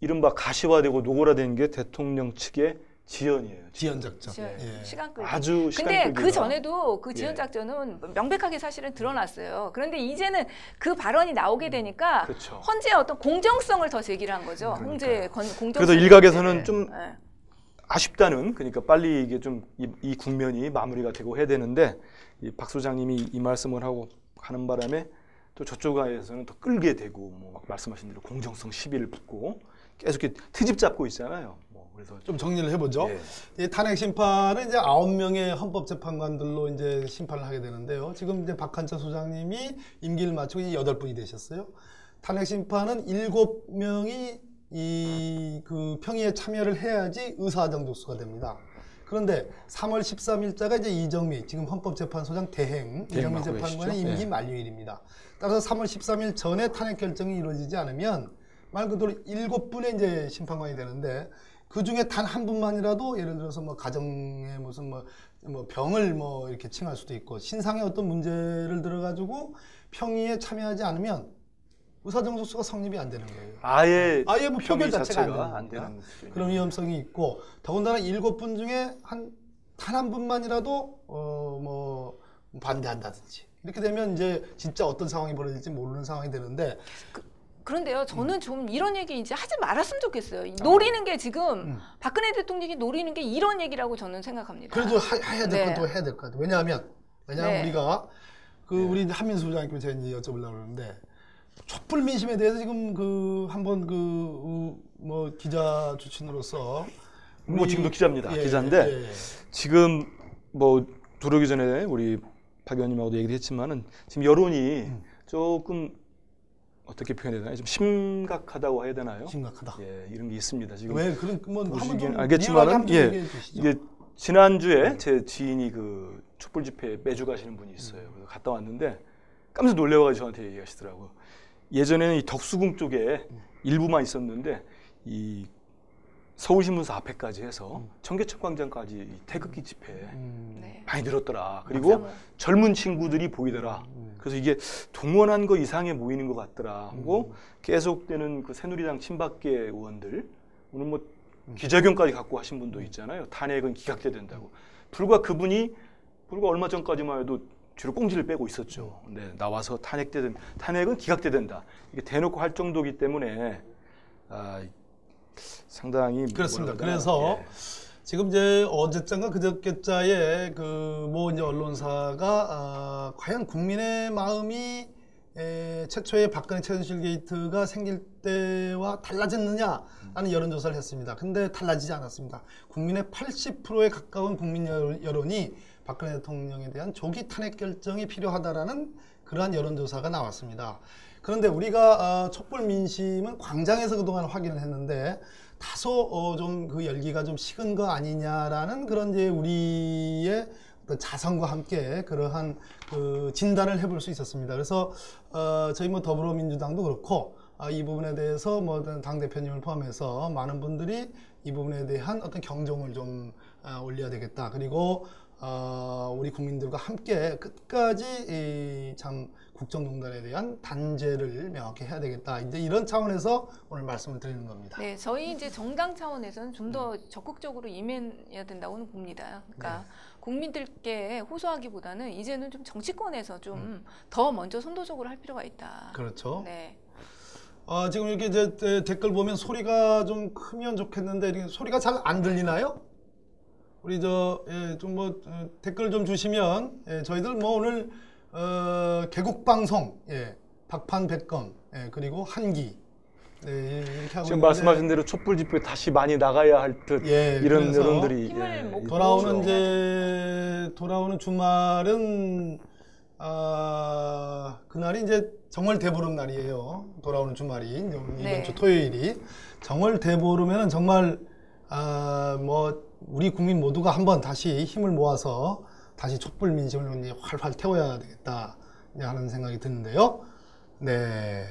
이른바 가시화되고 노골화된 게 대통령 측의 지연이에요. 지연 작전. 지연- 예. 시간 끌기. 아주 시간 근데 끌기가. 그 전에도 그 지연 예. 작전은 명백하게 사실은 드러났어요. 그런데 이제는 그 발언이 나오게 되니까 그렇죠. 헌재의 어떤 공정성을 더 제기를 한 거죠. 그러니까요. 헌재 건- 공정성. 그래서 일각에서는 네. 좀 네. 아쉽다는 그러니까 빨리 이게 좀이 국면이 마무리가 되고 해야 되는데 이박 소장님이 이 말씀을 하고 하는 바람에 또 저쪽에서는 더 끌게 되고 뭐막 말씀하신 대로 공정성 시비를 붙고 계속 이렇게 트집 잡고 있잖아요. 뭐 그래서 좀 정리를 해보죠. 예. 이 탄핵 심판은 이제 아홉 명의 헌법재판관들로 이제 심판을 하게 되는데요. 지금 이제 박한철 소장님이 임기를 마치고 여덟 분이 되셨어요. 탄핵 심판은 일곱 명이 이 그 평의에 참여를 해야지 의사정족수가 됩니다. 그런데 3월 13일자가 이제 이정미 지금 헌법재판소장 대행 대행 이정미 재판관의 계시죠? 임기 예. 만료일입니다. 따라서 3월 13일 전에 탄핵 결정이 이루어지지 않으면 말 그대로 일곱 분의 이제 심판관이 되는데 그 중에 단 한 분만이라도 예를 들어서 뭐 가정에 무슨 뭐, 뭐 병을 뭐 이렇게 칭할 수도 있고 신상의 어떤 문제를 들어가지고 평의에 참여하지 않으면 의사정속수가 성립이 안 되는 거예요. 아예 아예 뭐 표결 평의 자체가 안 자체가 되는 안. 되는. 그런 위험성이 있고 더군다나 일곱 분 중에 한 단 한 분만이라도 어 뭐 반대한다든지 이렇게 되면 이제 진짜 어떤 상황이 벌어질지 모르는 상황이 되는데 그 런데요, 저는 좀 이런 얘기 이제 하지 말았으면 좋겠어요. 이 노리는 게 지금 음. 박근혜 대통령이 노리는 게 이런 얘기라고 저는 생각합니다. 그래도 하, 해야 될 네. 것도 해야 될 것 같아요. 왜냐하면 왜냐하면 네. 우리가 그 우리 한민수 부장님께 제가 이제 여쭤보려고 그러는데 촛불 민심에 대해서 지금 그 한번 그 뭐 기자 출신으로서 뭐 우리- 지금도 기자입니다. 예, 기자인데 예, 예. 지금 뭐 들어오기 전에 우리 박 의원님하고도 얘기를 했지만은 지금 여론이 음. 조금 어떻게 표현해야 되나요? 좀 심각하다고 해야 되나요? 심각하다. 예, 이런 게 있습니다. 지금 왜 그런 뭐 한번 보시기엔 좀 알겠지만은, 한번 예, 얘기해 주시죠. 이게 지난 주에 제 지인이 그 촛불 집회에 매주 가시는 분이 있어요. 그래서 갔다 왔는데 깜짝 놀래가지고 저한테 얘기하시더라고요. 예전에는 이 덕수궁 쪽에 일부만 있었는데 이 서울신문사 앞에까지 해서 청계천 광장까지 이 태극기 집회 음. 네. 많이 늘었더라. 그리고 젊은 친구들이 보이더라. 그래서 이게 동원한 거 이상에 모이는 것 같더라. 하고 계속되는 그 새누리당 친박계 의원들 오늘 뭐 기자견까지 갖고 하신 분도 있잖아요. 탄핵은 기각돼야 된다고. 불과 그분이 불과 얼마 전까지만 해도 뒤로 꽁지를 빼고 있었죠. 네, 나와서 탄핵되든 탄핵은 기각돼야 된다. 이게 대놓고 할 정도기 때문에 아, 상당히 그렇습니다. 그래서 예. 지금 이제 어제장과 그저께자에 그 뭐 이제 언론사가 아, 과연 국민의 마음이 에, 최초의 박근혜 최순실 게이트가 생길 때와 달라졌느냐라는 여론조사를 했습니다. 근데 달라지지 않았습니다. 국민의 80%에 가까운 국민 여- 여론이 박근혜 대통령에 대한 조기 탄핵 결정이 필요하다라는 그러한 여론조사가 나왔습니다. 그런데 우리가 어, 촛불 민심은 광장에서 그동안 확인을 했는데 다소 좀그 열기가 좀 식은 거 아니냐라는 그런 이제 우리의 어떤 자성과 함께 그러한 그 진단을 해볼 수 있었습니다. 그래서 어, 저희 뭐 더불어민주당도 그렇고 아, 이 부분에 대해서 뭐당 대표님을 포함해서 많은 분들이 이 부분에 대한 어떤 경종을 좀 아, 올려야 되겠다. 그리고 어, 우리 국민들과 함께 끝까지 이, 참 국정농단에 대한 단죄를 명확히 해야 되겠다. 이제 이런 차원에서 오늘 말씀을 드리는 겁니다. 네, 저희 이제 정당 차원에서는 좀더 적극적으로 임해야 된다고는 봅니다. 그러니까 국민들께 호소하기보다는 이제는 좀 정치권에서 좀더 먼저 선도적으로 할 필요가 있다. 그렇죠. 네. 어, 지금 이렇게 이제 에, 댓글 보면 소리가 좀 크면 좋겠는데 이렇게 소리가 잘 안 들리나요? 우리 저좀뭐 댓글 좀 주시면 예, 저희들 뭐 오늘 어, 개국 방송 예, 박판백검 예, 그리고 한기 네, 이렇게 하고 지금 말씀하신 대로 촛불 집회 다시 많이 나가야 할듯 예, 이런 여론들이 예, 못 돌아오는. 이제 돌아오는 주말은 아 그날이 이제 정월 대보름 날이에요. 돌아오는 주말이 이번 네. 주 토요일이 정월 대보름에는 정말 아 뭐 우리 국민 모두가 한번 다시 힘을 모아서 다시 촛불 민심을 이제 활활 태워야 되겠다 하는 생각이 드는데요. 네,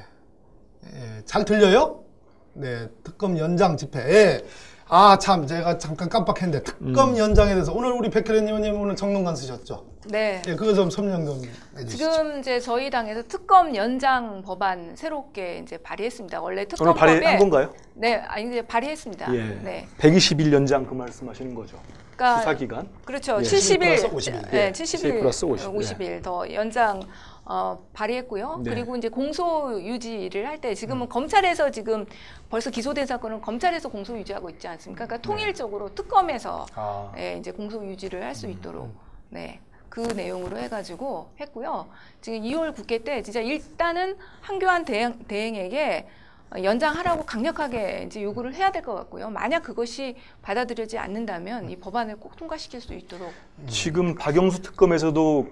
예, 잘 들려요? 네, 특검 연장 집회. 예. 아, 참, 제가 잠깐 깜빡했는데, 특검 연장에 대해서, 오늘 우리 백혜련 의원님 오늘 정론관 쓰셨죠? 네. 예, 그거 좀 설명 좀 해주시죠. 지금 이제 저희 당에서 특검 연장 법안 새롭게 이제 발의했습니다. 원래 오늘 특검법에 발의한 건가요? 네, 아니 이제 발의했습니다. 예. 네. 120일 연장 그 말씀하시는 거죠. 그러니까 수사 기간. 그렇죠. 예. 70일, 플러스 50일. 네, 예. 70일, 플러스 50. 50일 더 연장 어, 발의했고요. 네. 그리고 이제 공소 유지를 할 때 지금은 검찰에서 지금 벌써 기소된 사건은 검찰에서 공소 유지하고 있지 않습니까? 그러니까 통일적으로 특검에서 아. 예, 이제 공소 유지를 할수 음, 있도록 네. 그 내용으로 해가지고 했고요. 지금 2월 국회 때 진짜 일단은 한교안 대행, 대행에게 연장하라고 강력하게 이제 요구를 해야 될 것 같고요. 만약 그것이 받아들여지지 않는다면 이 법안을 꼭 통과시킬 수 있도록 지금 박영수 특검에서도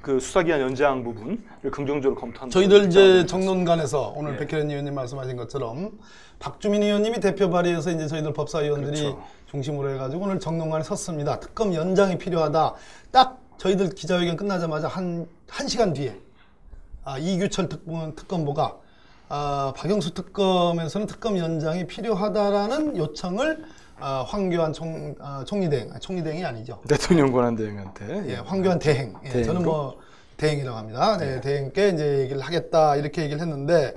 그 수사기한 연장 부분을 긍정적으로 검토한다. 저희들 이제 정론관에서 오늘 예. 백혜련 의원님 말씀하신 것처럼 박주민 의원님이 대표 발의해서 이제 저희들 법사위원들이 그렇죠. 중심으로 해가지고 오늘 정론관에 섰습니다. 특검 연장이 필요하다. 딱 저희들 기자회견 끝나자마자 한, 한 시간 뒤에 아, 이규철 특검, 특검보가 아, 박영수 특검에서는 특검 연장이 필요하다라는 요청을 아, 황교안 총, 아, 총리 대행, 아, 총리 대행이 아니죠. 대통령 권한 대행한테 예, 황교안 대행. 예, 대행으로? 저는 뭐 대행이라고 합니다. 네, 대행께 이제 얘기를 하겠다 이렇게 얘기를 했는데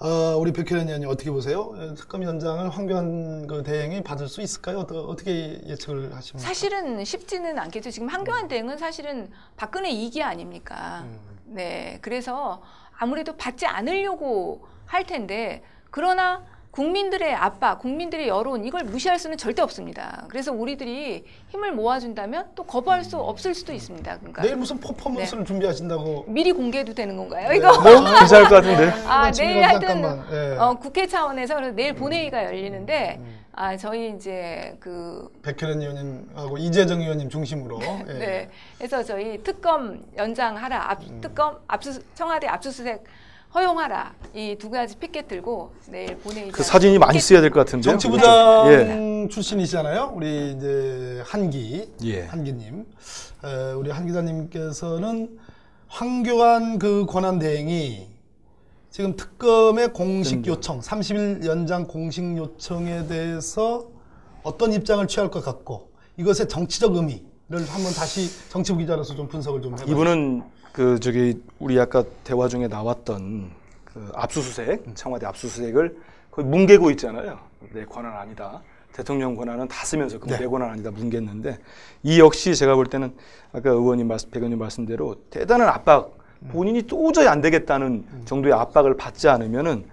어, 우리 백혜련 의원님 어떻게 보세요? 예, 특검 연장을 황교안 그 대행이 받을 수 있을까요? 어떠, 어떻게 예측을 하십니까? 사실은 쉽지는 않겠죠. 지금 한교안 대행은 사실은 박근혜 이기 아닙니까? 음. 네. 그래서 아무래도 받지 않으려고 할 텐데 그러나 국민들의 압박, 국민들의 여론 이걸 무시할 수는 절대 없습니다. 그래서 우리들이 힘을 모아준다면 또 거부할 수 없을 수도 있습니다. 그러니까 내일 무슨 퍼포먼스를 준비하신다고? 미리 공개해도 되는 건가요? 네, 이거 뭐? 괜찮을 것 같은데. 아, 지금 내일 하여튼 예. 어, 국회 차원에서 내일 본회의가 열리는데 음. 아 저희 이제 그 백혜련 의원님하고 이재정 의원님 중심으로 (laughs) 예. 네. 그래서 저희 특검 연장하라, 압, 음. 특검 압수 청와대 압수수색 허용하라 이 두 가지 피켓 들고 내일 본회의 그 사진이 많이 쓰여야 될 것 같은데요. 정치부장 예. 출신이시잖아요. 우리 이제 한기 예. 한기님, 에, 우리 한 기자님께서는 황교안 그 권한 대행이 지금 특검의 공식 요청, 30일 연장 공식 요청에 대해서 어떤 입장을 취할 것 같고 이것의 정치적 의미를 한번 다시 정치부 기자로서 좀 분석을 좀 해봐요. 이분은 그 저기 우리 아까 대화 중에 나왔던 그 압수수색, 청와대 압수수색을 거의 뭉개고 있잖아요. 내 권한 아니다. 대통령 권한은 다 쓰면서 그내 네. 권한 아니다 뭉갰는데 이 역시 제가 볼 때는 아까 의원님 말씀, 백 의원님 말씀대로 대단한 압박, 본인이 도저히 안 되겠다는 정도의 압박을 받지 않으면은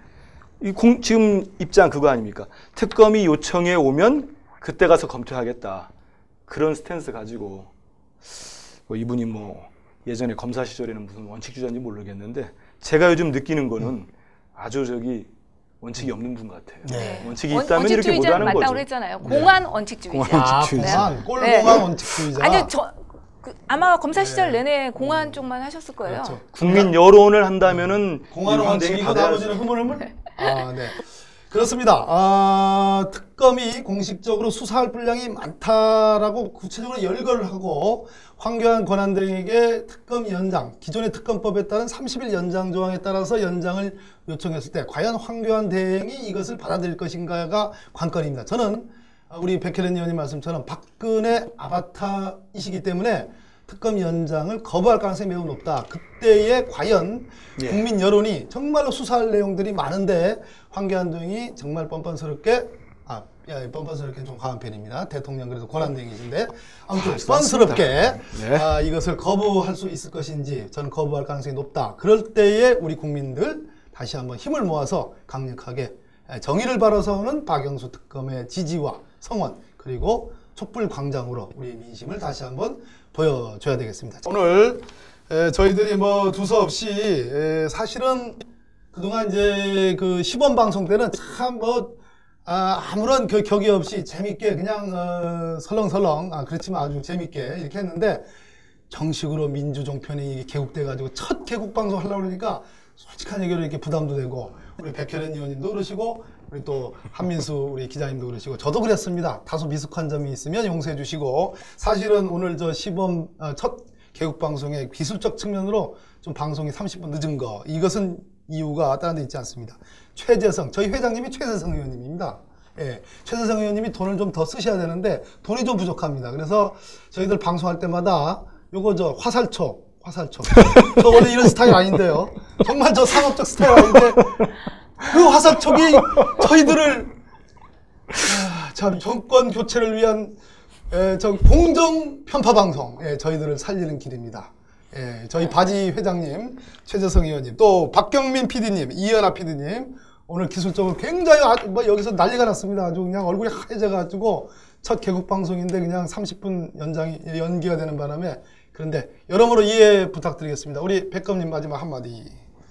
이 공, 지금 입장 그거 아닙니까? 특검이 요청해 오면 그때 가서 검토하겠다. 그런 스탠스 가지고 뭐 이분이 뭐 예전에 검사 시절에는 무슨 원칙 주자인지 모르겠는데 제가 요즘 느끼는 거는 아주 저기 원칙이 없는 분 같아요. 네. 원칙이 원- 있다면 이렇게 원칙주의자는 못하는 맞다고 거죠. 그랬잖아요. 공안 원칙주의자. 공안 아, 원칙주의자. 공안, 꼴공안 네. 원칙주의자. 아니요, 저 그, 아마 검사 시절 내내 공안 쪽만 하셨을 거예요. 그렇죠. 국민 여론을 한다면은 원칙이고 받아야죠. 나머지는 흐물흐물? 아, 네. 그렇습니다. 아, 특검이 공식적으로 수사할 분량이 많다라고 구체적으로 열거를 하고 황교안 권한대행에게 특검 연장, 기존의 특검법에 따른 30일 연장 조항에 따라서 연장을 요청했을 때 과연 황교안 대행이 이것을 받아들일 것인가가 관건입니다. 저는 아, 우리 백혜련 의원님 말씀처럼 박근혜 아바타이시기 때문에 특검 연장을 거부할 가능성이 매우 높다. 그때에 과연 예. 국민 여론이 정말로 수사할 내용들이 많은데 황교안 등이 정말 뻔뻔스럽게 아, 야, 뻔뻔스럽게 좀 과한 편입니다. 대통령 그래도 권한대행이신데 아무튼 뻔스럽게 네. 아, 이것을 거부할 수 있을 것인지 저는 거부할 가능성이 높다. 그럴 때에 우리 국민들 다시 한번 힘을 모아서 강력하게 정의를 바라서는 박영수 특검의 지지와 성원 그리고 촛불 광장으로 우리 민심을 다시 한번 보여줘야 되겠습니다. 오늘 에, 저희들이 뭐 두서없이 에, 사실은 그동안 이제 그 시범 방송 때는 참뭐 아, 아무런 겨, 격이 없이 재밌게 그냥 어, 설렁설렁 아, 그렇지만 아주 재밌게 이렇게 했는데 정식으로 민주종편이 개국돼 가지고 첫 개국 방송 하려고 그러니까 솔직한 얘기로 이렇게 부담도 되고 우리 백혜련 의원님도 그러시고 우리 또 한민수 우리 기자님도 그러시고 저도 그랬습니다. 다소 미숙한 점이 있으면 용서해 주시고 사실은 오늘 저 시범 어, 첫 개국 방송의 기술적 측면으로 좀 방송이 30분 늦은 거 이것은 이유가 다른 데 있지 않습니다. 최재성 저희 회장님이 최재성 의원님입니다. 예, 최재성 의원님이 돈을 좀 더 쓰셔야 되는데 돈이 좀 부족합니다. 그래서 저희들 방송할 때마다 요거 저 화살촉 화살촉 (laughs) 저 원래 이런 스타일 아닌데요. 정말 저 상업적 스타일 아닌데 그 화살촉이 저희들을 아, 참 정권 교체를 위한 에, 저 공정 편파 방송 예, 저희들을 살리는 길입니다. 예, 저희 바지 회장님 최재성 의원님 또 박경민 PD님 이현아 PD님 오늘 기술적으로 굉장히 아주 뭐 여기서 난리가 났습니다. 아주 그냥 얼굴이 하얘져가지고 첫 개국 방송인데 그냥 30분 연장이 연기가 되는 바람에 그런데 여러모로 이해 부탁드리겠습니다. 우리 백검님 마지막 한마디.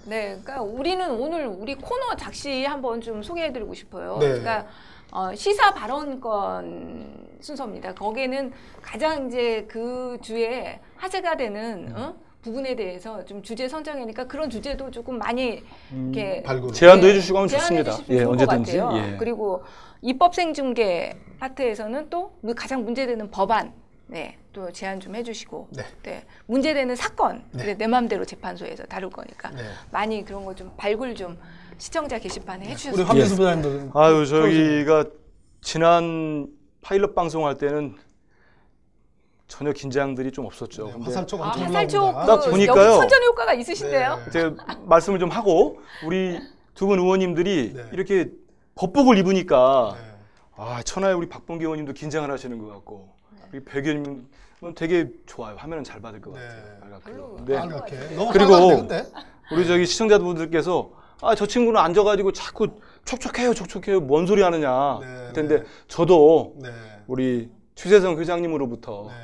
네, 그러니까 우리는 오늘 우리 코너 작시 한번 좀 소개해드리고 싶어요. 네. 그러니까 어, 시사 발언권 순서입니다. 거기에는 가장 이제 그 주에 화제가 되는 어? 부분에 대해서 좀 주제 선정이니까 그런 주제도 조금 많이 이렇게 발굴. 제안도 네, 해주시고 하면 좋습니다. 예, 언제든지. 것 같아요. 예. 그리고 입법 생 중계 파트에서는 또 가장 문제되는 법안 네, 또 제안 좀 해주시고 네. 네, 문제되는 사건 네. 그래, 내 마음대로 재판소에서 다룰 거니까 네. 많이 그런 거 좀 발굴 좀 시청자 게시판에 우리 해주셨으면 한민수 부장님도 아유 저희가 지난 파일럿 방송할 때는 전혀 긴장들이 좀 없었죠. 네, 화살촉 아, 화살촉 올라옵니다. 딱그 보니까요. 여기 선전 효과가 있으신데요. 네. 제가 말씀을 좀 하고 우리 두 분 의원님들이 네. 이렇게 법복을 입으니까 네. 아 천하의 우리 박봉기 의원님도 긴장을 하시는 것 같고 의원님은 되게 좋아요. 화면은 잘 받을 것 네. 같아요. 빨갛게. 네. 안 빨갛게. 너무 그리고 빨갛네, 근데. 우리 저기 시청자분들께서 아 저 친구는 앉아가지고 자꾸 촉촉해요 촉촉해요 뭔 소리 하느냐 네, 근데 네. 저도 네. 우리 최재성 회장님으로부터 네.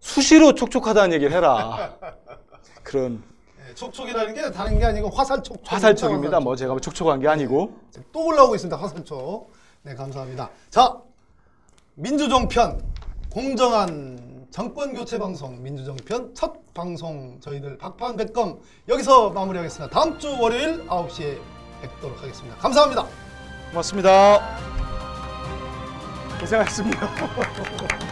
수시로 촉촉하다는 얘기를 해라 (laughs) 그런 네, 촉촉이라는 게 다른 게 아니고 화살촉. 화살촉입니다 뭐 제가 뭐 촉촉한 게 아니고 또 올라오고 있습니다. 화살촉. 네, 감사합니다. 자, 민주정편 공정한 정권 교체 방송 민주정편 첫 방송 저희들 박판 백검 여기서 마무리하겠습니다. 다음 주 월요일 9시에 뵙도록 하겠습니다. 감사합니다. 고맙습니다 고생하셨습니다 (laughs)